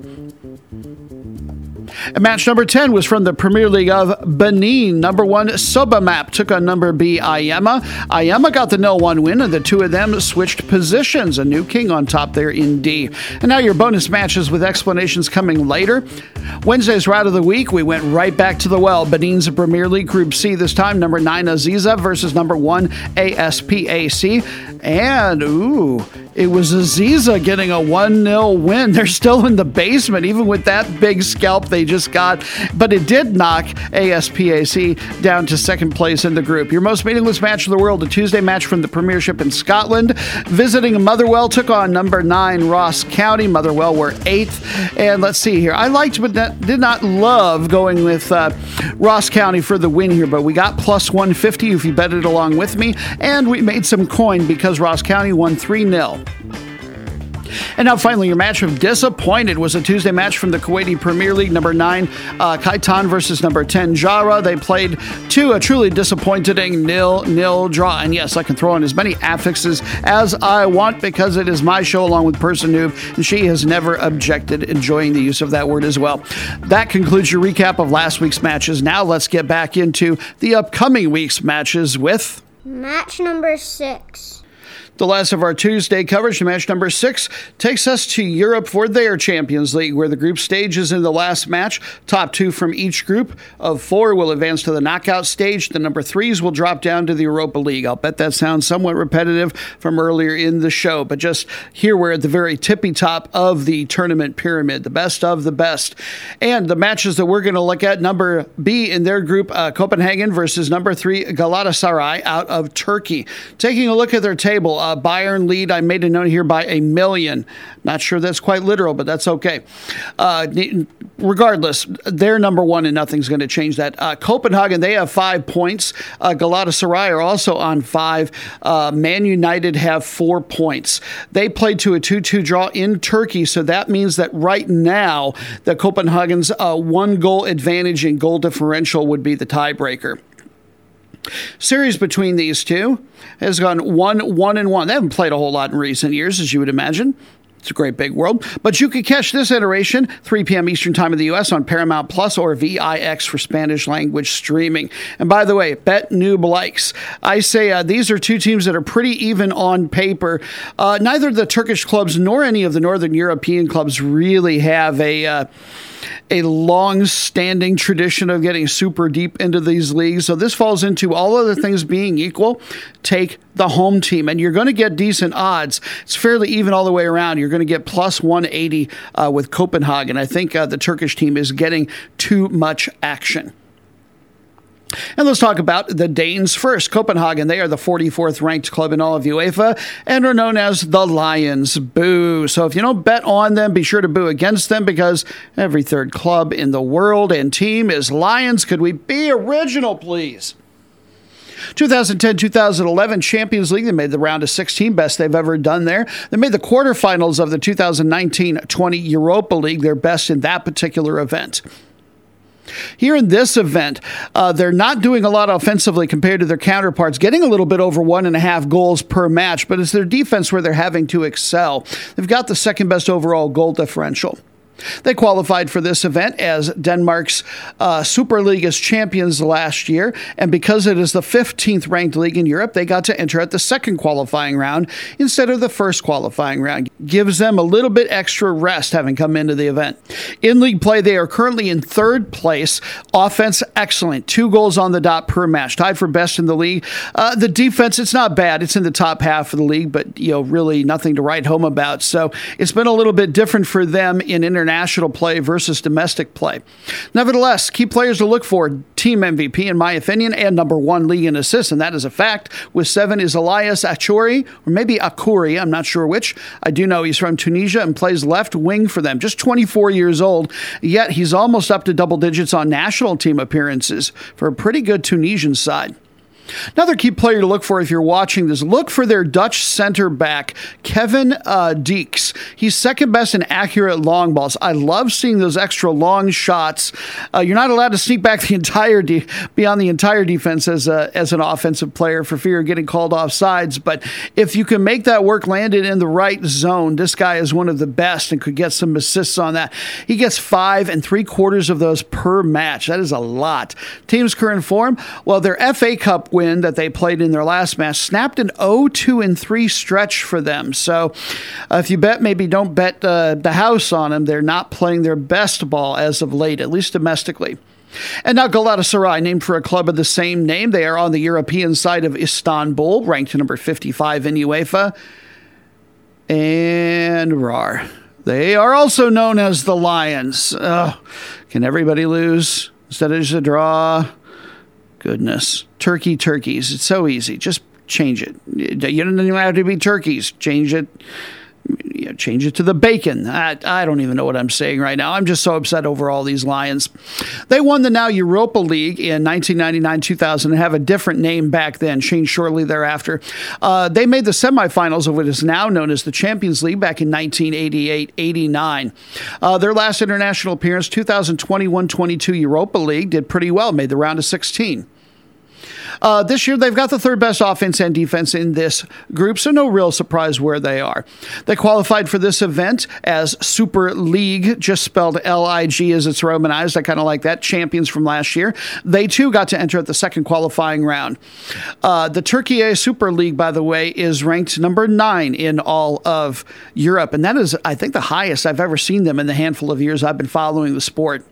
And match number 10 was from the Premier League of Benin. Number one, Sobemap took on number B, Ayema. Ayema got the 0 1 win, and the two of them switched positions. A new king on top there in D. And now your bonus matches with explanations coming later. Wednesday's route of the week, we went right back to the well. Benin's Premier League Group C this time, number 9, Aziza versus number 1, ASPAC. And, ooh, it was Aziza getting a 1 0 win. They're still in the basement, even with that big scalp they just got. But it did knock ASPAC down to second place in the group. Your most meaningless match of the world, a Tuesday match from the Premiership in Scotland. Visiting Motherwell took on number 9 Ross County. Motherwell were eighth. And let's see here. I liked, but did not love going with uh, Ross County for the win here, but we got plus 150 if you bet it along with me. And we made some coin because Ross County won 3 0. And now, finally, your match of disappointed was a Tuesday match from the Kuwaiti Premier League. Number nine, uh, Khaitan versus number 10, Jahra. They played to a truly disappointing nil nil draw. And yes, I can throw in as many affixes as I want because it is my show along with Person Noob, and she has never objected, enjoying the use of that word as well. That concludes your recap of last week's matches. Now, let's get back into the upcoming week's matches with. Match number six. The last of our Tuesday coverage, match number six, takes us to Europe for their Champions League, where the group stage is in the last match. Top two from each group of four will advance to the knockout stage. The number threes will drop down to the Europa League. I'll bet that sounds somewhat repetitive from earlier in the show, but just here we're at the very tippy top of the tournament pyramid, the best of the best. And the matches that we're going to look at number B in their group, uh, Copenhagen versus number three, Galatasaray out of Turkey. Taking a look at their table, uh, Bayern lead. I made a note here by a million. Not sure that's quite literal, but that's okay. Uh, regardless, they're number one, and nothing's going to change that. Uh, Copenhagen, they have five points. Uh, Galatasaray are also on five. Uh, Man United have four points. They played to a 2 2 draw in Turkey, so that means that right now, the Copenhagen's uh, one goal advantage in goal differential would be the tiebreaker. Series between these two has gone one, one, and one. They haven't played a whole lot in recent years, as you would imagine. It's a great big world. But you can catch this iteration 3 p.m. Eastern Time in the U.S. on Paramount Plus or VIX for Spanish language streaming. And by the way, Bet Noob likes. I say uh, these are two teams that are pretty even on paper. Uh, neither the Turkish clubs nor any of the Northern European clubs really have a. Uh, a long standing tradition of getting super deep into these leagues. So this falls into all other things being equal. Take the home team, and you're going to get decent odds. It's fairly even all the way around. You're going to get plus 180 uh, with Copenhagen. I think uh, the Turkish team is getting too much action. And let's talk about the Danes first. Copenhagen, they are the 44th ranked club in all of UEFA and are known as the Lions. Boo. So if you don't bet on them, be sure to boo against them because every third club in the world and team is Lions. Could we be original, please? 2010 2011 Champions League. They made the round of 16, best they've ever done there. They made the quarterfinals of the 2019 20 Europa League, their best in that particular event. Here in this event, uh, they're not doing a lot offensively compared to their counterparts, getting a little bit over one and a half goals per match, but it's their defense where they're having to excel. They've got the second best overall goal differential. They qualified for this event as Denmark's uh, Super League as champions last year, and because it is the 15th ranked league in Europe, they got to enter at the second qualifying round instead of the first qualifying round. Gives them a little bit extra rest having come into the event. In league play, they are currently in third place. Offense, excellent. Two goals on the dot per match, tied for best in the league. Uh, the defense, it's not bad. It's in the top half of the league, but you know, really nothing to write home about. So it's been a little bit different for them in international international play versus domestic play. Nevertheless, key players to look for team MVP, in my opinion, and number one league in assists, and that is a fact. With seven is Elias Achouri, or maybe Akouri, I'm not sure which. I do know he's from Tunisia and plays left wing for them, just 24 years old, yet he's almost up to double digits on national team appearances for a pretty good Tunisian side. Another key player to look for if you're watching this, look for their Dutch center back, Kevin uh, Diks. He's second best in accurate long balls. I love seeing those extra long shots. Uh, you're not allowed to sneak back the [LAUGHS] entire de- beyond the entire defense as a, as an offensive player for fear of getting called off sides. But if you can make that work landed in the right zone, this guy is one of the best and could get some assists on that. He gets five and three quarters of those per match. That is a lot. Team's current form, well, their FA Cup win that they played in their last match snapped an 0-2 and 3 stretch for them. So uh, if you bet, maybe don't bet uh, the house on them. They're not playing their best ball as of late, at least domestically. And now Galatasaray, named for a club of the same name. They are on the European side of Istanbul, ranked number 55 in UEFA. And RAR. They are also known as the Lions. Uh, can everybody lose instead of just a draw? Goodness. Turkey turkeys. It's so easy. Just change it. You don't even have to be turkeys. Change it. You know, change it to the bacon. I, I don't even know what I'm saying right now. I'm just so upset over all these Lions. They won the now Europa League in 1999 2000 and have a different name back then, changed shortly thereafter. Uh, they made the semifinals of what is now known as the Champions League back in 1988 89. Uh, their last international appearance, 2021 22 Europa League, did pretty well, made the round of 16. Uh, this year, they've got the third best offense and defense in this group, so no real surprise where they are. They qualified for this event as Super League, just spelled L I G as it's romanized. I kind of like that. Champions from last year. They too got to enter at the second qualifying round. Uh, the Turkey Super League, by the way, is ranked number nine in all of Europe, and that is, I think, the highest I've ever seen them in the handful of years I've been following the sport.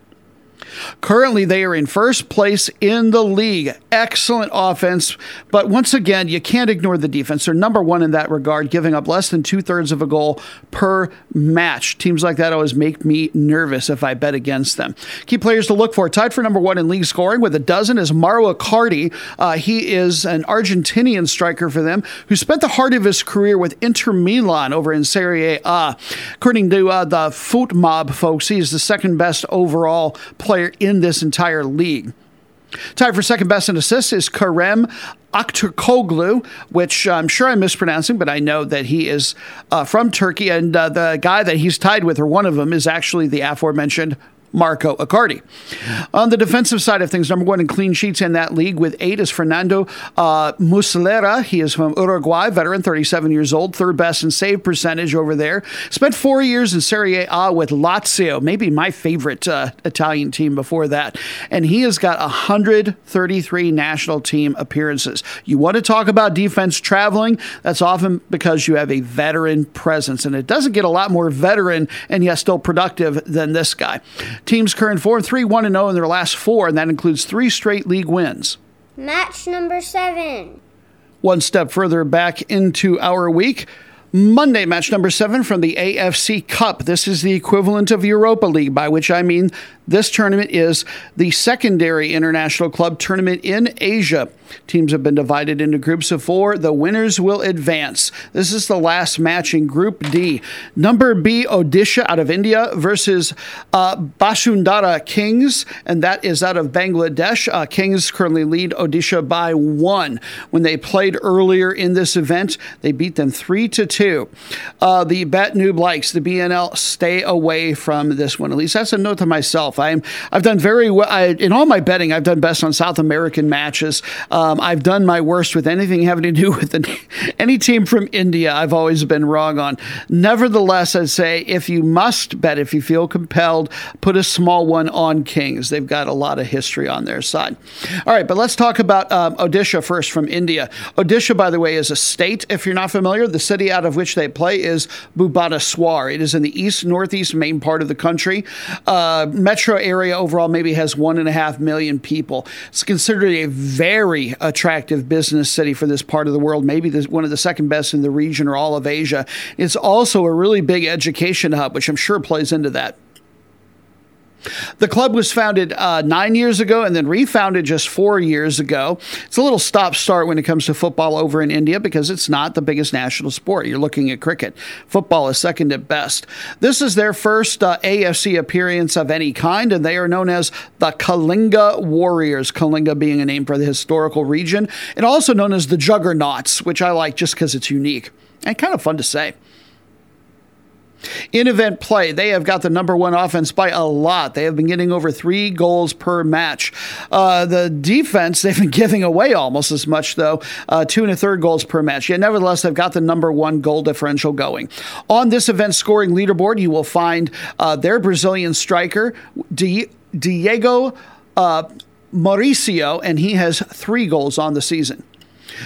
Currently, they are in first place in the league. Excellent offense, but once again, you can't ignore the defense. They're number one in that regard, giving up less than two thirds of a goal per match. Teams like that always make me nervous if I bet against them. Key players to look for tied for number one in league scoring with a dozen is Mauro Icardi. Uh, he is an Argentinian striker for them who spent the heart of his career with Inter Milan over in Serie A. According to uh, the FotMob folks, he is the second best overall player player in this entire league. Tied for second best in assists is Kerem Aktürkoğlu, which I'm sure I'm mispronouncing, but I know that he is uh, from Turkey, and uh, the guy that he's tied with, or one of them, is actually the aforementioned Marco Icardi. On the defensive side of things, number one in clean sheets in that league with eight is Fernando uh, Muslera. He is from Uruguay, veteran, 37 years old, third best in save percentage over there. Spent four years in Serie A with Lazio, maybe my favorite uh, Italian team before that. And he has got 133 national team appearances. You want to talk about defense traveling? That's often because you have a veteran presence. And it doesn't get a lot more veteran and yet still productive than this guy. Teams current form 3 1 0 in their last four, and that includes three straight league wins. Match number seven. One step further back into our week. Monday, match number seven from the AFC Cup. This is the equivalent of Europa League, by which I mean this tournament is the secondary international club tournament in Asia. Teams have been divided into groups of four. The winners will advance. This is the last match in Group D. Number B, Odisha out of India versus uh, Bashundhara Kings, and that is out of Bangladesh. Uh, Kings currently lead Odisha by one. When they played earlier in this event, they beat them three to two. Uh, the Bet Noob likes the BNL stay away from this one. At least that's a note to myself. I'm I've done very well I, in all my betting. I've done best on South American matches. Um, I've done my worst with anything having to do [LAUGHS] with any, any team from India. I've always been wrong on. Nevertheless, I'd say if you must bet, if you feel compelled, put a small one on Kings. They've got a lot of history on their side. All right, but let's talk about um, Odisha first from India. Odisha, by the way, is a state. If you're not familiar, the city out of which they play is Bhubaneswar. It is in the east northeast main part of the country. Uh, metro area overall maybe has one and a half million people. It's considered a very attractive business city for this part of the world, maybe one of the second best in the region or all of Asia. It's also a really big education hub, which I'm sure plays into that. The club was founded uh, nine years ago and then refounded just four years ago. It's a little stop start when it comes to football over in India because it's not the biggest national sport. You're looking at cricket. Football is second at best. This is their first uh, AFC appearance of any kind, and they are known as the Kalinga Warriors. Kalinga being a name for the historical region, and also known as the Juggernauts, which I like just because it's unique and kind of fun to say. In event play, they have got the number one offense by a lot. They have been getting over three goals per match. Uh, the defense, [LAUGHS] they've been giving away almost as much, though, uh, two and a third goals per match. Yet, nevertheless, they've got the number one goal differential going. On this event scoring leaderboard, you will find uh, their Brazilian striker, Diego uh, Mauricio, and he has three goals on the season.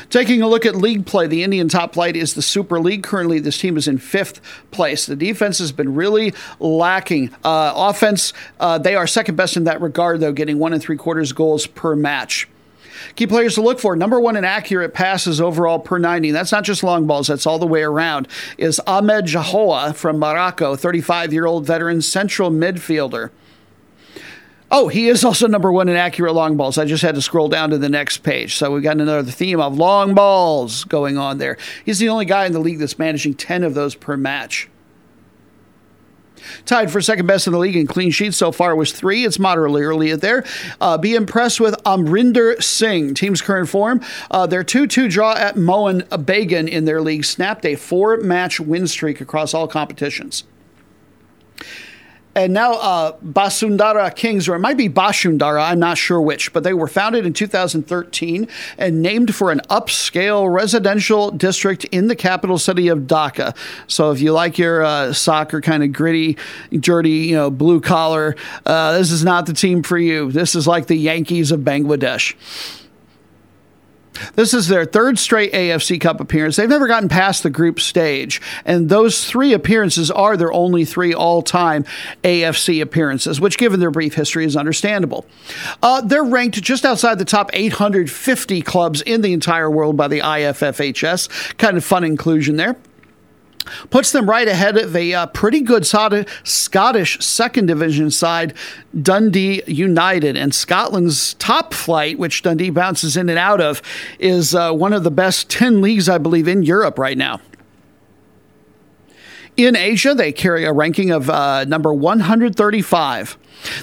Taking a look at league play, the Indian top flight is the Super League. Currently, this team is in fifth place. The defense has been really lacking. Uh, offense, uh, they are second best in that regard, though, getting one and three quarters goals per match. Key players to look for. Number one in accurate passes overall per 90. That's not just long balls, that's all the way around. Is Ahmed Jahouh from Morocco, 35 year old veteran central midfielder. Oh, he is also number one in accurate long balls. I just had to scroll down to the next page. So we've got another theme of long balls going on there. He's the only guy in the league that's managing 10 of those per match. Tied for second best in the league in clean sheets so far was three. It's moderately early there. Uh, be impressed with Amrinder Singh. Team's current form. Uh, their 2 2 draw at Mohun Bagan in their league snapped a four match win streak across all competitions. And now uh, Basundhara Kings, or it might be Bashundhara, I'm not sure which, but they were founded in 2013 and named for an upscale residential district in the capital city of Dhaka. So if you like your uh, soccer kind of gritty, dirty, you know, blue collar, uh, this is not the team for you. This is like the Yankees of Bangladesh. This is their third straight AFC Cup appearance. They've never gotten past the group stage, and those three appearances are their only three all time AFC appearances, which, given their brief history, is understandable. Uh, they're ranked just outside the top 850 clubs in the entire world by the IFFHS. Kind of fun inclusion there puts them right ahead of a uh, pretty good Scottish second division side, Dundee United. And Scotland's top flight, which Dundee bounces in and out of, is uh, one of the best 10 leagues, I believe, in Europe right now. In Asia, they carry a ranking of uh, number 135.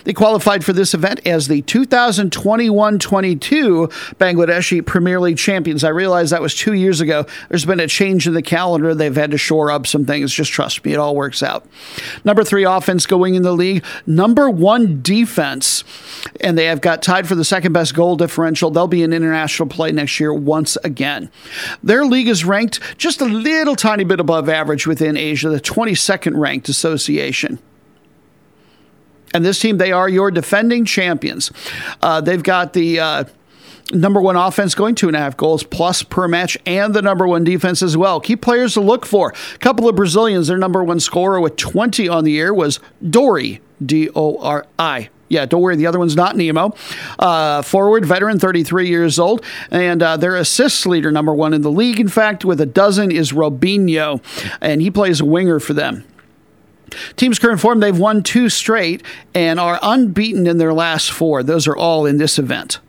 They qualified for this event as the 2021 22 Bangladeshi Premier League champions. I realize that was two years ago. There's been a change in the calendar. They've had to shore up some things. Just trust me, it all works out. Number three offense going in the league. Number one defense. And they have got tied for the second best goal differential. They'll be in international play next year once again. Their league is ranked just a little tiny bit above average within Asia, the 22nd ranked association. And this team, they are your defending champions. Uh, they've got the. Uh, number one offense going two and a half goals plus per match and the number one defense as well. Key players to look for. A couple of Brazilians, their number one scorer with 20 on the year was Dori, D O R I. Yeah, don't worry, the other one's not Nemo. Uh, forward, veteran, 33 years old, and uh, their assists leader, number one in the league. In fact, with a dozen is Robinho, and he plays a winger for them. Team's current form, they've won two straight and are unbeaten in their last four. Those are all in this event.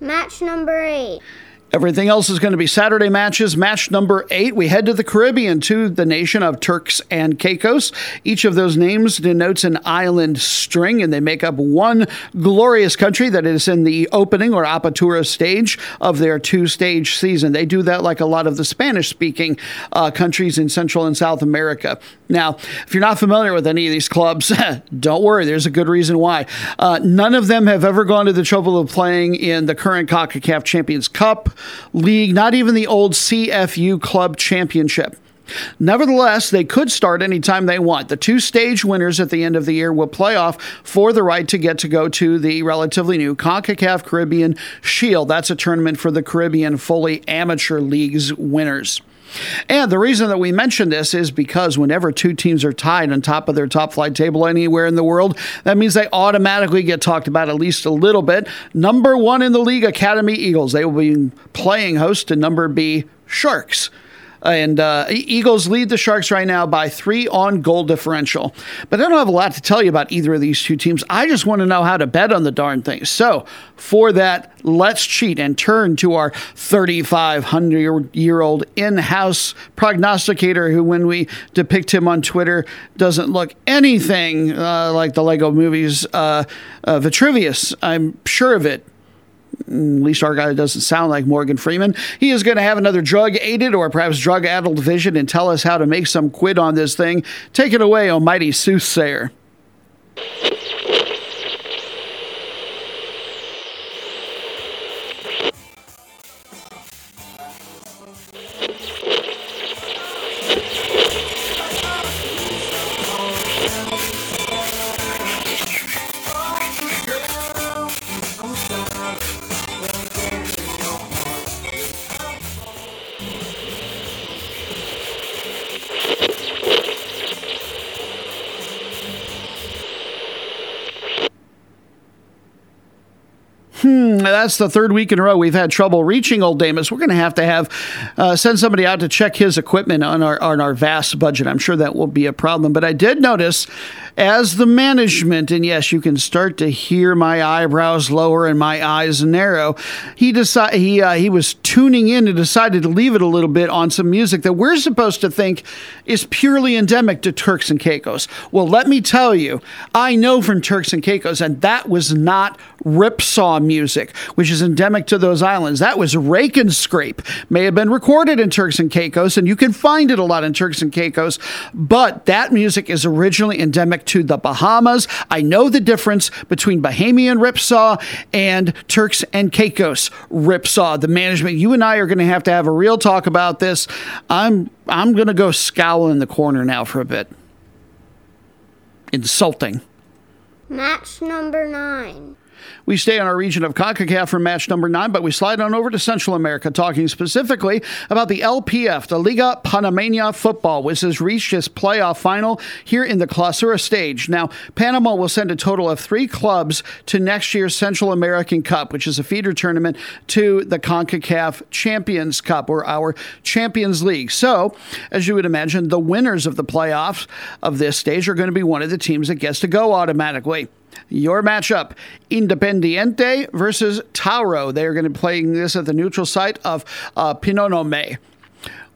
Match number eight. Everything else is going to be Saturday matches. Match number eight, we head to the Caribbean to the nation of Turks and Caicos. Each of those names denotes an island string, and they make up one glorious country that is in the opening or apertura stage of their two stage season. They do that like a lot of the Spanish speaking uh, countries in Central and South America. Now, if you're not familiar with any of these clubs, [LAUGHS] don't worry, there's a good reason why. Uh, none of them have ever gone to the trouble of playing in the current CONCACAF Champions Cup league, not even the old CFU Club Championship. Nevertheless, they could start anytime they want. The two stage winners at the end of the year will play off for the right to get to go to the relatively new CONCACAF Caribbean Shield. That's a tournament for the Caribbean fully amateur leagues winners. And the reason that we mention this is because whenever two teams are tied on top of their top flight table anywhere in the world, that means they automatically get talked about at least a little bit. Number one in the league, Academy Eagles. They will be playing host to number B, Sharks. And uh, Eagles lead the Sharks right now by three on goal differential. But I don't have a lot to tell you about either of these two teams. I just want to know how to bet on the darn thing. So for that, let's cheat and turn to our 3,500 year old in house prognosticator who, when we depict him on Twitter, doesn't look anything uh, like the Lego movies uh, uh, Vitruvius. I'm sure of it at least our guy doesn't sound like Morgan Freeman. He is going to have another drug aided or perhaps drug addled vision and tell us how to make some quid on this thing. Take it away, almighty soothsayer. That's the third week in a row we've had trouble reaching Old Damus. We're going to have to have uh, send somebody out to check his equipment on our on our vast budget. I'm sure that will be a problem. But I did notice as the management, and yes, you can start to hear my eyebrows lower and my eyes narrow. He decided he uh, he was tuning in and decided to leave it a little bit on some music that we're supposed to think is purely endemic to Turks and Caicos. Well, let me tell you, I know from Turks and Caicos, and that was not ripsaw music, which is endemic to those islands. That was rake and scrape. May have been recorded in Turks and Caicos, and you can find it a lot in Turks and Caicos, but that music is originally endemic back to the Bahamas. I know the difference between Bahamian ripsaw and Turks and Caicos ripsaw. The management, you and I are going to have to have a real talk about this. I'm I'm going to go scowl in the corner now for a bit. Insulting. Match number nine. We stay on our region of CONCACAF for match number nine, but we slide on over to Central America, talking specifically about the LPF, the Liga Panameña Football, which has reached its playoff final here in the Clausura stage. Now, Panama will send a total of three clubs to next year's Central American Cup, which is a feeder tournament to the CONCACAF Champions Cup or our Champions League. So, as you would imagine, the winners of the playoffs of this stage are going to be one of the teams that gets to go automatically. Your matchup Independiente versus Tauro. They are going to be playing this at the neutral site of uh, Penonomé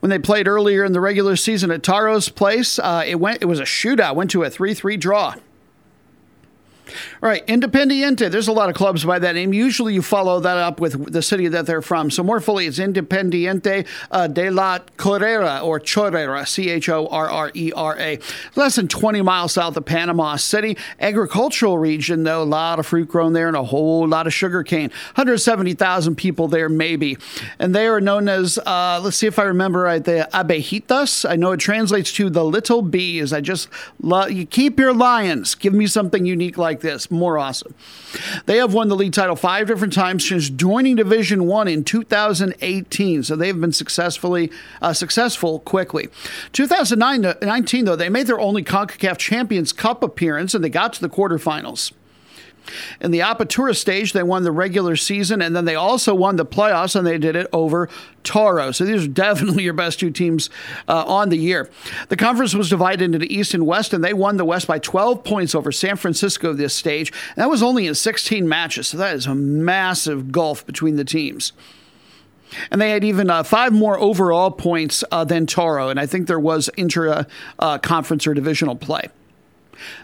when they played earlier in the regular season at Tauro's place. Uh, it went. It was a shootout. Went to a three-three draw. All right, Independiente. There's a lot of clubs by that name. Usually you follow that up with the city that they're from. So more fully, it's Independiente uh, de la Chorrera or Chorrera, C H O R R E R A. Less than 20 miles south of Panama City. Agricultural region, though. A lot of fruit grown there and a whole lot of sugar cane. 170,000 people there, maybe. And they are known as, uh, let's see if I remember right, the abejitas. I know it translates to the little bees. I just love, you keep your lions. Give me something unique like this more awesome. They have won the league title five different times since joining Division One in 2018. So they've been successfully uh, successful quickly. 2019 though, they made their only Concacaf Champions Cup appearance and they got to the quarterfinals. In the Apertura stage, they won the regular season and then they also won the playoffs and they did it over Toro. So these are [LAUGHS] definitely your best two teams uh, on the year. The conference was divided into East and West and they won the West by 12 points over San Francisco this stage. And that was only in 16 matches. So that is a massive gulf between the teams. And they had even uh, five more overall points uh, than Toro. And I think there was intra uh, conference or divisional play.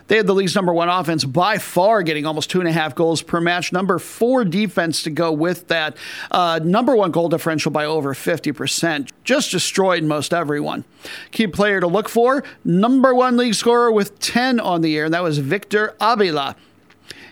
They had the league's number one offense by far, getting almost two and a half goals per match. Number four defense to go with that. Uh, number one goal differential by over 50%. Just destroyed most everyone. Key player to look for number one league scorer with 10 on the year, and that was Victor Avila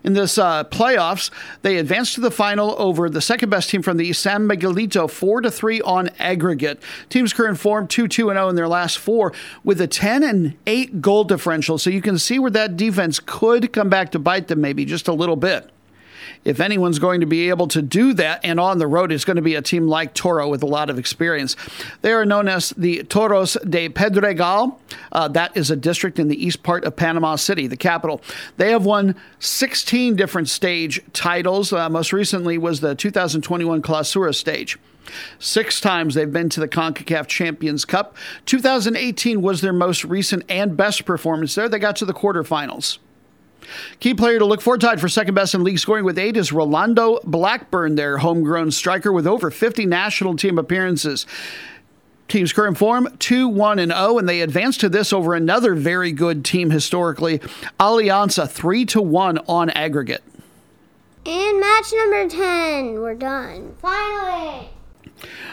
in this uh, playoffs. They advanced to the final over the second best team from the East, San Miguelito, four to three on aggregate. Teams current form two two and zero oh in their last four with a ten and eight goal differential. So you can see where that defense could come back to bite them maybe just a little bit if anyone's going to be able to do that and on the road, it's going to be a team like Toro with a lot of experience. They are known as the Toros de Pedregal. Uh, that is a district in the east part of Panama City, the capital. They have won 16 different stage titles. Uh, most recently was the 2021 Clausura stage. Six times they've been to the CONCACAF Champions Cup. 2018 was their most recent and best performance there. They got to the quarterfinals. Key player to look for, tied for second best in league scoring with eight, is Rolando Blackburn, their homegrown striker with over 50 national team appearances. Team's current form 2 1 and 0, and they advanced to this over another very good team historically, Alianza 3 to 1 on aggregate. And match number 10, we're done. Finally!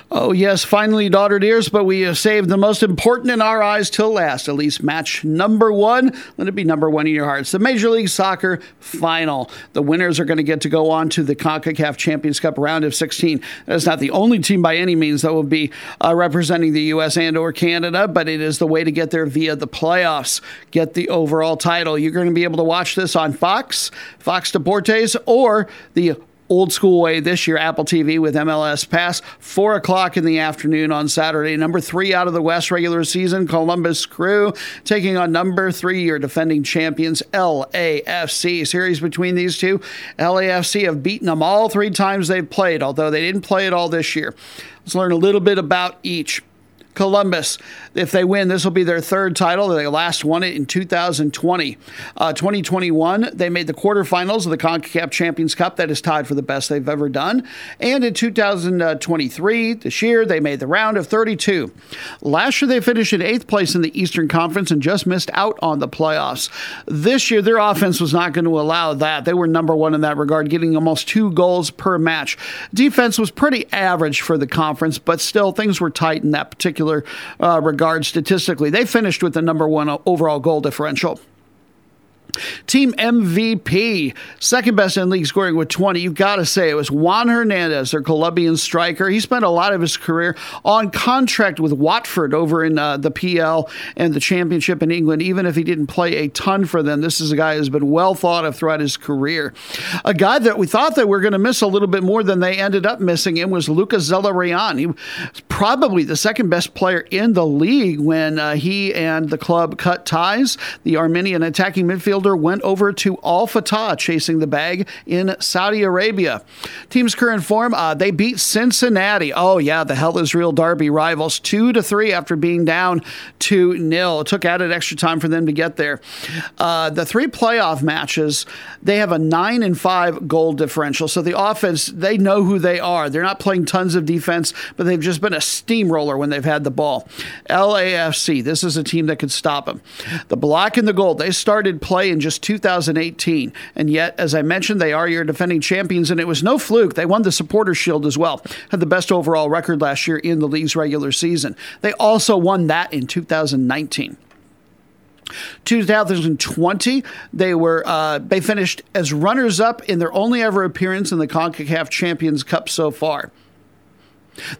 Oh, yes, finally, daughter dears, but we have saved the most important in our eyes till last, at least match number one. Let it be number one in your hearts. The Major League Soccer final. The winners are going to get to go on to the CONCACAF Champions Cup round of 16. That's not the only team by any means that will be uh, representing the U.S. and or Canada, but it is the way to get there via the playoffs, get the overall title. You're going to be able to watch this on Fox, Fox Deportes, or the old school way this year, Apple TV with MLS Pass, 4 o'clock in the afternoon on Saturday. Number three out of the West regular season, Columbus Crew taking on number three, your defending champions, LAFC. Series between these two, LAFC have beaten them all three times they've played, although they didn't play it all this year. Let's learn a little bit about each. Columbus. If they win, this will be their third title. They last won it in 2020. Uh, 2021, they made the quarterfinals of the CONCACAF Champions Cup. That is tied for the best they've ever done. And in 2023, this year, they made the round of 32. Last year, they finished in eighth place in the Eastern Conference and just missed out on the playoffs. This year, their offense was not going to allow that. They were number one in that regard, getting almost two goals per match. Defense was pretty average for the conference, but still, things were tight in that particular particular uh, regard statistically. They finished with the number one overall goal differential. Team MVP, second best in league scoring with 20. You've got to say it was Juan Hernandez, their Colombian striker. He spent a lot of his career on contract with Watford over in uh, the PL and the Championship in England, even if he didn't play a ton for them. This is a guy who's been well thought of throughout his career. A guy that we thought that we are going to miss a little bit more than they ended up missing him was Lucas Zelarayan. He was probably the second best player in the league when uh, he and the club cut ties. The Armenian attacking midfielder went over to Al Fatah, chasing the bag in Saudi Arabia. Team's current form, uh, they beat Cincinnati. Oh, yeah, the Hell is Real Derby rivals, 2 to 3 after being down 2 0. It took added extra time for them to get there. Uh, the three playoff matches, they have a 9 and 5 goal differential. So the offense, they know who they are. They're not playing tons of defense, but they've just been a steamroller when they've had the ball. LAFC, this is a team that could stop them. The black and the gold, they started play in just 2018. And yet, as I mentioned, they are your defending champions, and it was no fluke. They won the Supporter Shield as well, had the best overall record last year in the league's regular season. They also won that in 2019. 2020, they were uh, they finished as runners up in their only ever appearance in the Concacaf Champions Cup so far.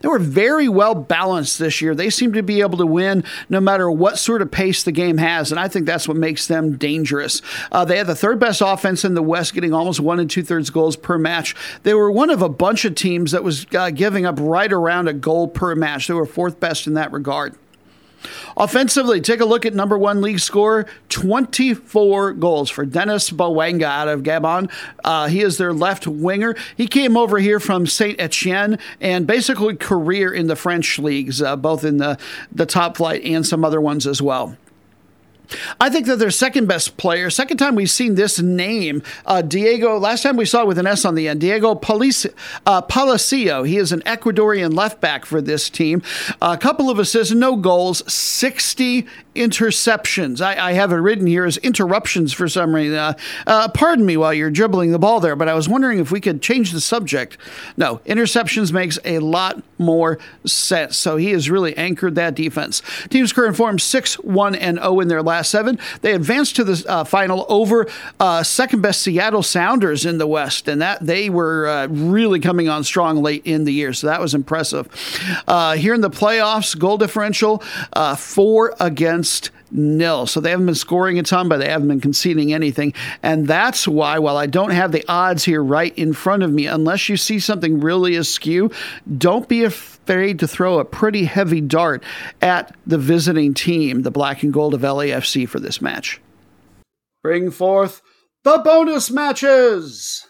They were very well balanced this year. They seem to be able to win no matter what sort of pace the game has, and I think that's what makes them dangerous. Uh, they had the third best offense in the West, getting almost one and two thirds goals per match. They were one of a bunch of teams that was uh, giving up right around a goal per match. They were fourth best in that regard. Offensively, take a look at number one league scorer 24 goals for Denis Bouanga out of Gabon. Uh, he is their left winger. He came over here from Saint Etienne and basically career in the French leagues, uh, both in the, the top flight and some other ones as well. I think that their second best player, second time we've seen this name, uh, Diego, last time we saw it with an S on the end, Diego Palicio. Uh, Palacio. He is an Ecuadorian left back for this team. A couple of assists, no goals, 60 interceptions. I, I have it written here as interruptions for some reason. Uh, uh, pardon me while you're dribbling the ball there, but I was wondering if we could change the subject. No, interceptions makes a lot more sense. So he has really anchored that defense. Team's current form 6 1 and 0 in their last seven. They advanced to the uh, final over uh, second best Seattle Sounders in the West, and that they were uh, really coming on strong late in the year. So that was impressive. Uh, here in the playoffs, goal differential four against against nil. So they haven't been scoring a ton, but they haven't been conceding anything. And that's why, while I don't have the odds here right in front of me, unless you see something really askew, don't be afraid to throw a pretty heavy dart at the visiting team, the black and gold of LAFC, for this match. Bring forth the bonus matches!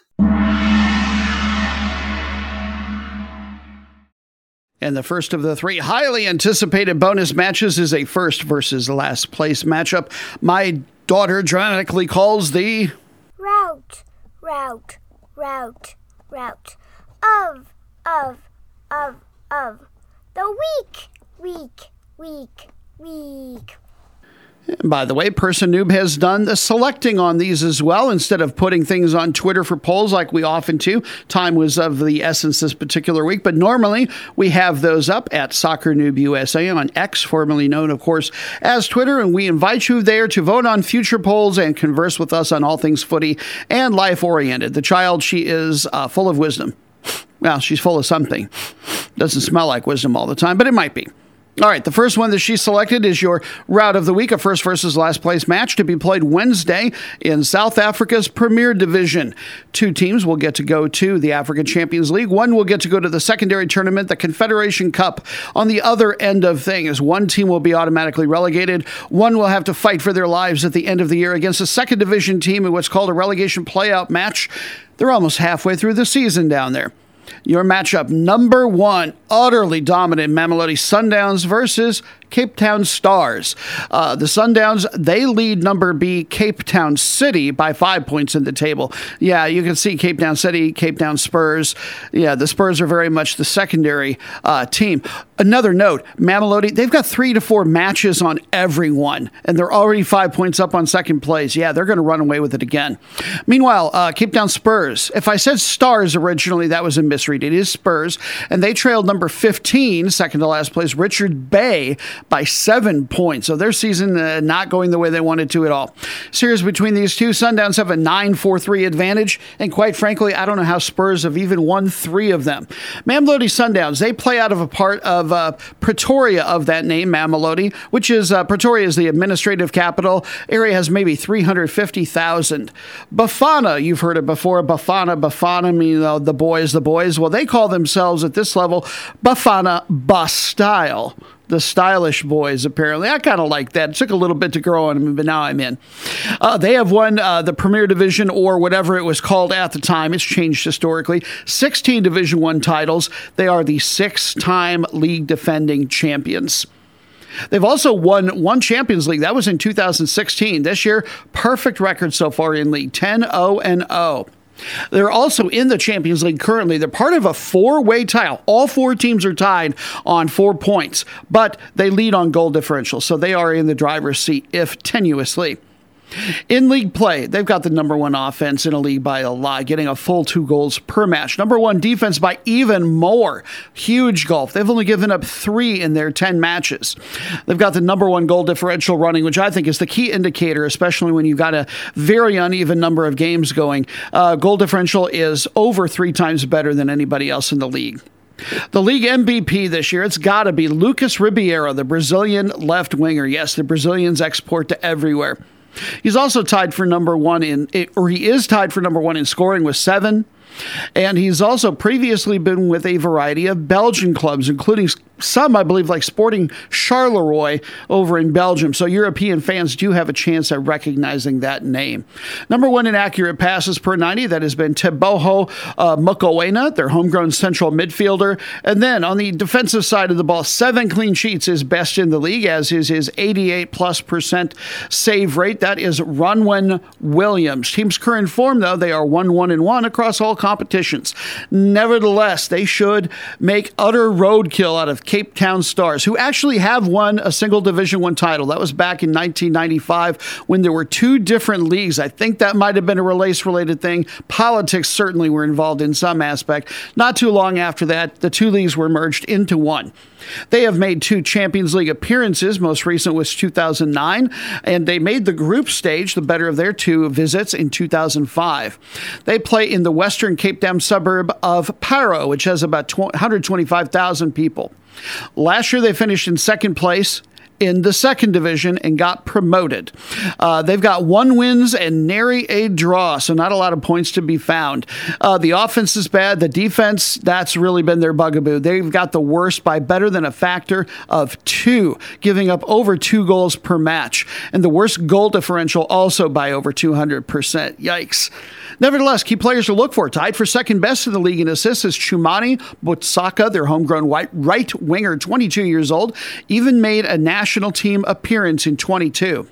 And the first of the three highly anticipated bonus matches is a first versus last place matchup. My daughter dramatically calls the route, route, route, route of, of, of, of the week, week, week, week. By the way, Person Noob has done the selecting on these as well instead of putting things on Twitter for polls like we often do. Time was of the essence this particular week, but normally we have those up at Soccer Noob USA on X, formerly known, of course, as Twitter, and we invite you there to vote on future polls and converse with us on all things footy and life oriented. The child, she is uh, full of wisdom. Well, she's full of something. Doesn't smell like wisdom all the time, but it might be. All right, the first one that she selected is your route of the week, a first versus last place match to be played Wednesday in South Africa's Premier Division. Two teams will get to go to the African Champions League. One will get to go to the secondary tournament, the Confederation Cup. On the other end of things, one team will be automatically relegated. One will have to fight for their lives at the end of the year against a second division team in what's called a relegation playout match. They're almost halfway through the season down there. Your matchup number one, utterly dominant Mamelodi Sundowns versus Cape Town Stars. Uh, the Sundowns, they lead number B, Cape Town City, by five points in the table. Yeah, you can see Cape Town City, Cape Town Spurs. Yeah, the Spurs are very much the secondary uh, team. Another note Mamelodi, they've got three to four matches on everyone, and they're already five points up on second place. Yeah, they're going to run away with it again. Meanwhile, uh, Cape Town Spurs, if I said Stars originally, that was a misread. It is Spurs, and they trailed number 15, second to last place, Richard Bay, by seven points. So their season uh, not going the way they wanted to at all. Series between these two, Sundowns have a 9 4 3 advantage. And quite frankly, I don't know how Spurs have even won three of them. Mamelodi Sundowns, they play out of a part of uh, Pretoria of that name, Mamelodi, which is uh, Pretoria is the administrative capital. Area has maybe 350,000. Bafana, you've heard it before. Bafana, Bafana, you know, the boys, the boys. Well, they call themselves at this level Bafana Bus Style the stylish boys, apparently. I kind of like that. It took a little bit to grow on me, but now I'm in. Uh, they have won uh, the Premier Division or whatever it was called at the time. It's changed historically. 16 Division One titles. They are the six time league defending champions. They've also won one Champions League. That was in 2016. This year, perfect record so far in league 10 0 and 0. They're also in the Champions League currently. They're part of a four way tie. All four teams are tied on four points, but they lead on goal differential. So they are in the driver's seat, if tenuously. In league play, they've got the number one offense in a league by a lot, getting a full two goals per match. Number one defense by even more. Huge gulf. They've only given up three in their 10 matches. They've got the number one goal differential running, which I think is the key indicator, especially when you've got a very uneven number of games going. Uh, goal differential is over three times better than anybody else in the league. The league MVP this year, it's got to be Lucas Ribeiro, the Brazilian left winger. Yes, the Brazilians export to everywhere. He's also tied for number one in, eh, or he is tied for number one in scoring with seven. And he's also previously been with a variety of Belgian clubs, including some, I believe, like Sporting Charleroi over in Belgium. So European fans do have a chance at recognizing that name. Number one in accurate passes per 90, that has been Teboho uh, their homegrown central midfielder. And then on the defensive side of the ball, seven clean sheets is best in the league, as is his 88 plus percent save rate. That is Ronwen Williams. Team's current form, though, they are 1 1 and 1 across all competitions. Nevertheless, they should make utter roadkill out of Cape Town Stars, who actually have won a single Division One title. That was back in 1995 when there were two different leagues. I think that might have been a race related thing. Politics certainly were involved in some aspect. Not too long after that, the two leagues were merged into one. They have made two Champions League appearances. Most recent was 2009, and they made the group stage, the better of their two visits, in 2005. They play in the western Cape Town suburb of Parow, which has about 125,000 people. Last year, they finished in second place in the second division and got promoted. Uh, they've got one wins and nary a draw, so not a lot of points to be found. Uh, the offense is bad. The defense, that's really been their bugaboo. They've got the worst by better than a factor of two, giving up over two goals per match, and the worst goal differential also by over 200%. Yikes. Nevertheless, key players to look for. Tied for second best in the league in assists is Chumani Butsaka, their homegrown right winger, 22 years old, even made a national team appearance in 22.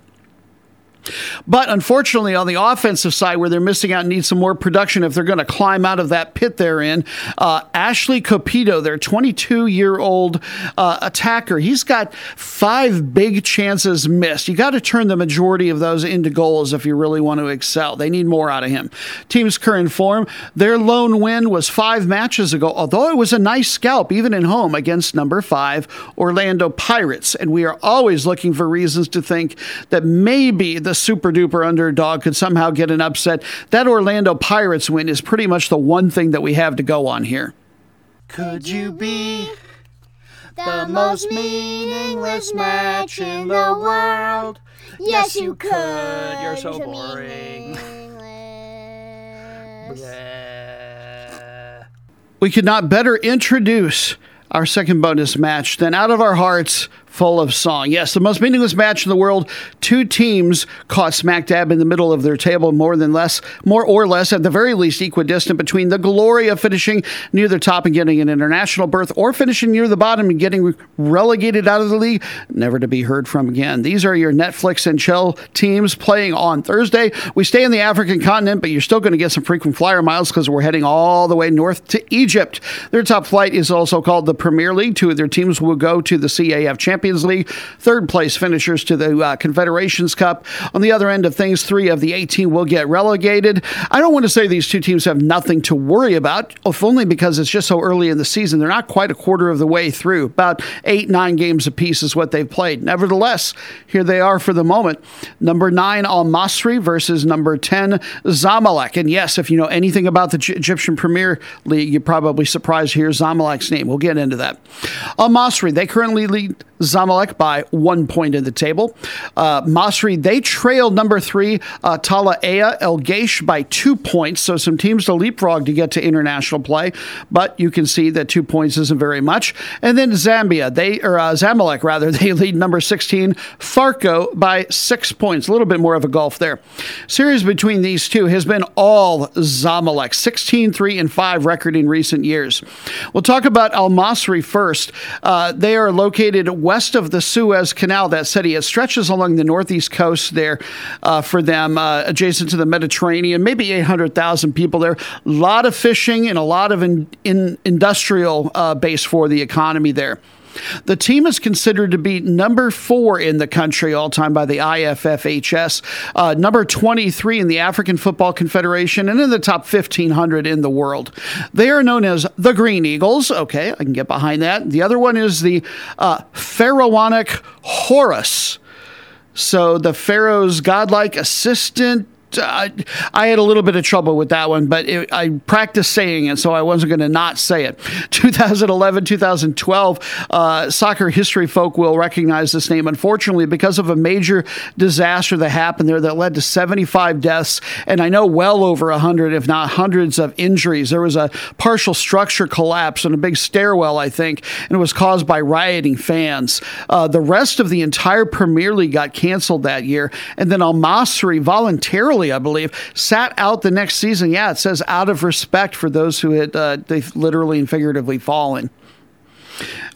But unfortunately, on the offensive side, where they're missing out and need some more production if they're going to climb out of that pit they're in, uh, Ashley Copito, their 22 year old uh, attacker, he's got five big chances missed. You got to turn the majority of those into goals if you really want to excel. They need more out of him. Team's current form, their lone win was five matches ago, although it was a nice scalp, even in home, against number five, Orlando Pirates. And we are always looking for reasons to think that maybe the super duper underdog could somehow get an upset. That Orlando Pirates win is pretty much the one thing that we have to go on here. Could you be the most meaningless match in the world? Yes, you could. You're so boring. [LAUGHS] We could not better introduce our second bonus match than Out of Our Hearts full of song. Yes, the most meaningless match in the world. Two teams caught smack dab in the middle of their table, more than less, more or less, at the very least, equidistant between the glory of finishing near the top and getting an international berth, or finishing near the bottom and getting relegated out of the league, never to be heard from again. These are your Netflix and chill teams playing on Thursday. We stay in the African continent, but you're still going to get some frequent flyer miles because we're heading all the way north to Egypt. Their top flight is also called the Premier League. Two of their teams will go to the CAF Champions Champions League. Third place finishers to the uh, Confederations Cup. On the other end of things, three of the 18 will get relegated. I don't want to say these two teams have nothing to worry about, if only because it's just so early in the season. They're not quite a quarter of the way through. About eight, nine games apiece is what they've played. Nevertheless, here they are for the moment. Number nine, Al Masri versus number 10, Zamalek. And yes, if you know anything about the Egyptian Premier League, you're probably surprised to hear Zamalek's name. We'll get into that. Al Masri, they currently lead Zamalek by one point in the table. Uh, Masri, they trailed number three, uh, Tala'ea El Gaish by two points. So some teams to leapfrog to get to international play, but you can see that two points isn't very much. And then Zambia, they, or uh, Zamalek rather, [LAUGHS] they lead number 16, Pharco by six points. A little bit more of a gulf there. Series between these two has been all Zamalek, 16 3 and 5 record in recent years. We'll talk about Al Masri first. Uh, they are located west of the Suez Canal, that city. It stretches along the northeast coast there uh, for them, uh, adjacent to the Mediterranean, maybe 800,000 people there. A lot of fishing and a lot of in, in industrial uh, base for the economy there. The team is considered to be number four in the country all time by the IFFHS, uh, number 23 in the African Football Confederation, and in the top 1,500 in the world. They are known as the Green Eagles. Okay, I can get behind that. The other one is the uh, Pharaonic Horus. So the Pharaoh's godlike assistant I, I had a little bit of trouble with that one, but it, I practiced saying it, so I wasn't going to not say it. [LAUGHS] 2011, 2012, uh, soccer history folk will recognize this name, unfortunately, because of a major disaster that happened there that led to 75 deaths, and I know well over 100, if not hundreds, of injuries. There was a partial structure collapse in a big stairwell, I think, and it was caused by rioting fans. Uh, the rest of the entire Premier League got canceled that year, and then Al Masry voluntarily, I believe, sat out the next season. Yeah, it says out of respect for those who had uh, they've literally and figuratively fallen.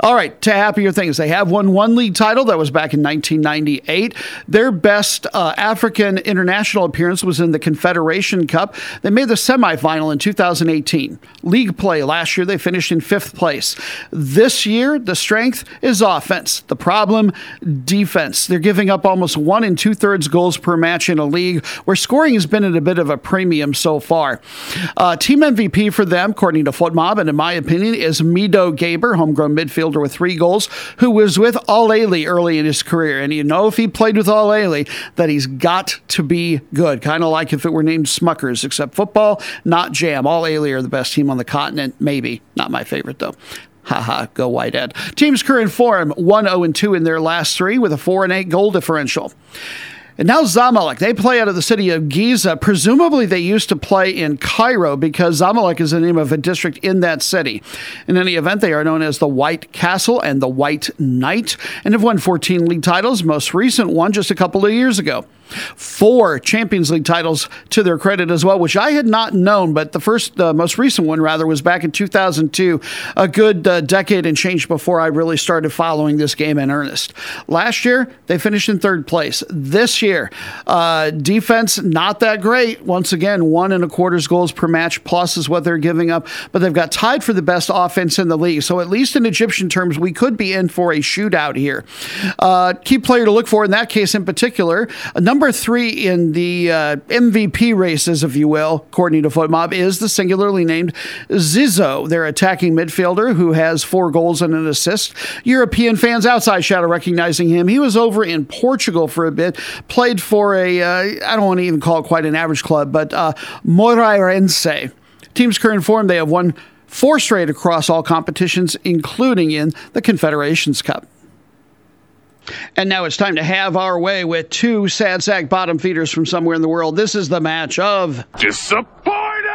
All right, to happier things. They have won one league title. That was back in 1998. Their best uh, African international appearance was in the Confederation Cup. They made the semifinal in 2018. League play last year, they finished in fifth place. This year, the strength is offense. The problem, defense. They're giving up almost one and two thirds goals per match in a league where scoring has been at a bit of a premium so far. Uh, team MVP for them, according to FotMob, and in my opinion, is Mido Gaber, homegrown midfielder with three goals, who was with Al Ahly early in his career. And you know, if he played with Al Ahly, that he's got to be good. Kind of like if it were named Smuckers, except football, not jam. Al Ahly are the best team on the continent, maybe. Not my favorite, though. Haha, go Whitehead. Team's current form 1 0 2 in their last three with a 4 and 8 goal differential. And now Zamalek, they play out of the city of Giza. Presumably, they used to play in Cairo because Zamalek is the name of a district in that city. In any event, they are known as the White Castle and the White Knight and have won 14 league titles, most recent one just a couple of years ago four Champions League titles to their credit as well, which I had not known. But the first, uh, most recent one rather, was back in 2002, a good uh, decade and change before I really started following this game in earnest. Last year, they finished in third place. This year, uh, defense not that great. Once again, one and a quarters goals per match plus is what they're giving up, but they've got tied for the best offense in the league. So at least in Egyptian terms, we could be in for a shootout here. Uh, key player to look for in that case in particular, number Number three in the uh, MVP races, if you will, according to FotMob, is the singularly named Zizo, their attacking midfielder who has four goals and an assist. European fans outside Shadow recognizing him. He was over in Portugal for a bit, played for a uh, I don't want to even call it quite an average club, but uh, Moreirense. Team's current form, they have won four straight across all competitions, including in the Confederations Cup. And now it's time to have our way with two sad sack bottom feeders from somewhere in the world. This is the match of Disappointed!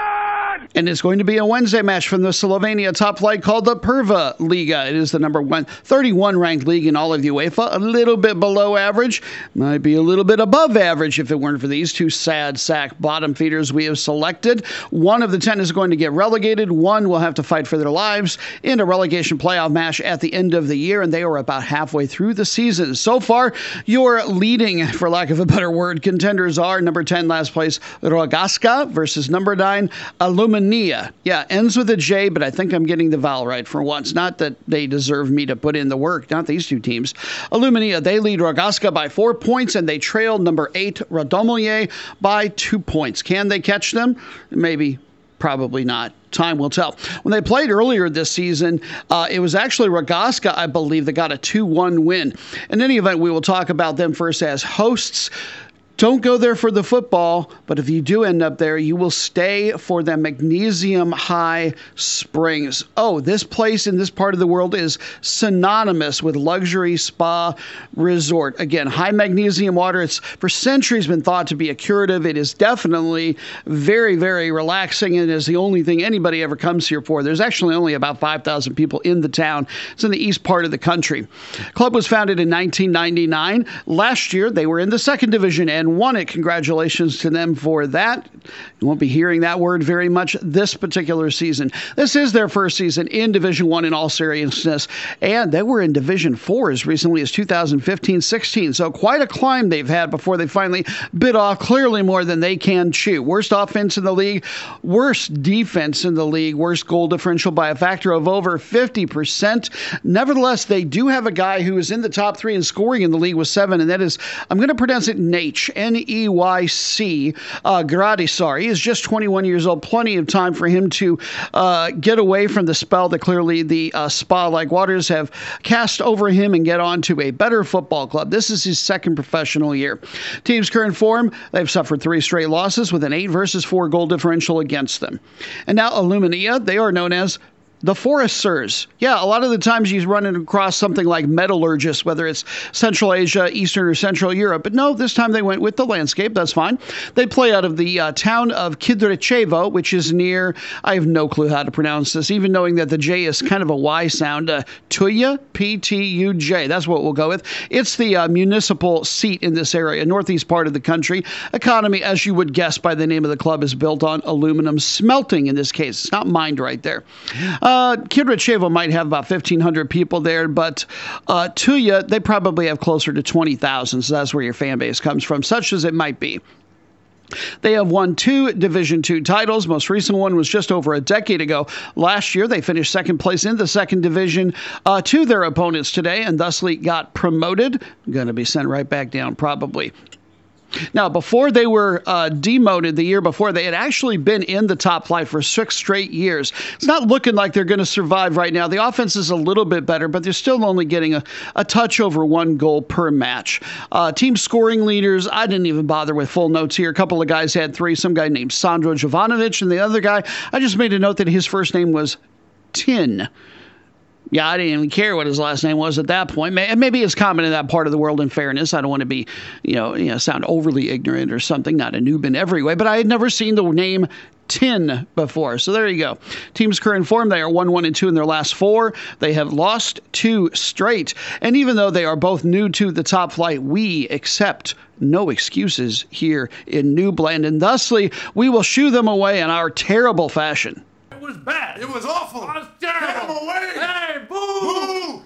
And it's going to be a Wednesday match from the Slovenia top flight called the Prva Liga. It is the number one, 31 ranked league in all of UEFA. A little bit below average. Might be a little bit above average if it weren't for these two sad sack bottom feeders we have selected. One of the 10 is going to get relegated. One will have to fight for their lives in a relegation playoff match at the end of the year. And they are about halfway through the season. So far, your leading, for lack of a better word, contenders are number 10, last place, Rogaška versus number 9, Alumin Nia. Yeah, ends with a J, but I think I'm getting the vowel right for once. Not that they deserve me to put in the work, not these two teams. Aluminij, they lead Rogaška by four points, and they trail number eight, Radomlje, by two points. Can they catch them? Maybe. Probably not. Time will tell. When they played earlier this season, uh, it was actually Rogaška, I believe, that got a 2 1 win. In any event, we will talk about them first as hosts. Don't go there for the football, but if you do end up there, you will stay for the Magnesium High Springs. Oh, this place in this part of the world is synonymous with luxury spa resort. Again, high magnesium water. It's for centuries been thought to be a curative. It is definitely very, very relaxing and is the only thing anybody ever comes here for. There's actually only about 5,000 people in the town. It's in the east part of the country. Club was founded in 1999. Last year, they were in the second division and and won it. Congratulations to them for that. You won't be hearing that word very much this particular season. This is their first season in Division One in all seriousness, and they were in Division Four as recently as 2015-16. So quite a climb they've had before they finally bit off clearly more than they can chew. Worst offense in the league, worst defense in the league, worst goal differential by a factor of over 50%. Nevertheless, they do have a guy who is in the top three in scoring in the league with seven, and that is I'm going to pronounce it Nate. N E Y C, uh, Gradisar. He is just 21 years old. Plenty of time for him to uh, get away from the spell that clearly the uh, spa like waters have cast over him and get on to a better football club. This is his second professional year. Team's current form, they've suffered three straight losses with an 8 versus 4 goal differential against them. And now Aluminij, they are known as the foresters. Yeah, a lot of the times you run across something like metallurgists, whether it's Central Asia, Eastern or Central Europe. But no, this time they went with the landscape. That's fine. They play out of the uh, town of Kidričevo, which is near, I have no clue how to pronounce this, even knowing that the J is kind of a Y sound. Uh, Tuya, P T U J. That's what we'll go with. It's the uh, municipal seat in this area, northeast part of the country. Economy, as you would guess by the name of the club, is built on aluminum smelting in this case. It's not mined right there. Uh, Kidričevo might have about 1,500 people there, but uh, Tuya, they probably have closer to 20,000. So that's where your fan base comes from, such as it might be. They have won two Division Two titles. Most recent one was just over a decade ago. Last year, they finished second place in the second division uh, to their opponents today, and thusly got promoted. Going to be sent right back down, probably. Now, before they were uh, demoted the year before, they had actually been in the top flight for six straight years. It's not looking like they're going to survive right now. The offense is a little bit better, but they're still only getting a, a touch over one goal per match. Uh, team scoring leaders, I didn't even bother with full notes here. A couple of guys had three. Some guy named Sandro Jovanovic, and the other guy, I just made a note that his first name was Tin. Yeah, I didn't even care what his last name was at that point. Maybe it's common in that part of the world. In fairness, I don't want to be, you know, you know, sound overly ignorant or something. Not a noob in every way, but I had never seen the name Tin before. So there you go. Team's current form, they are 1 1 and 2 in their last four. They have lost two straight. And even though they are both new to the top flight, we accept no excuses here in Noobland. And thusly, we will shoo them away in our terrible fashion. It was bad. It was awful. It was terrible. Get him away. Hey, boo!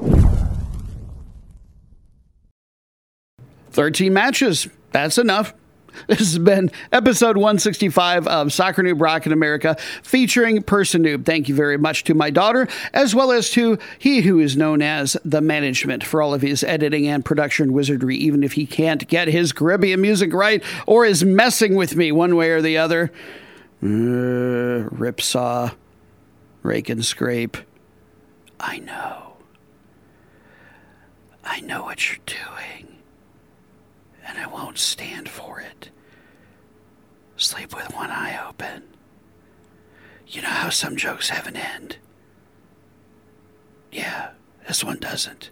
Boo! 13 matches. That's enough. This has been episode 165 of Soccer Noob Rockin' America featuring Person Noob. Thank you very much to my daughter, as well as to he who is known as the management for all of his editing and production wizardry, even if he can't get his Caribbean music right or is messing with me one way or the other. Uh, ripsaw, rake and scrape. I know. I know what you're doing. And I won't stand for it. Sleep with one eye open. You know how some jokes have an end? Yeah, this one doesn't.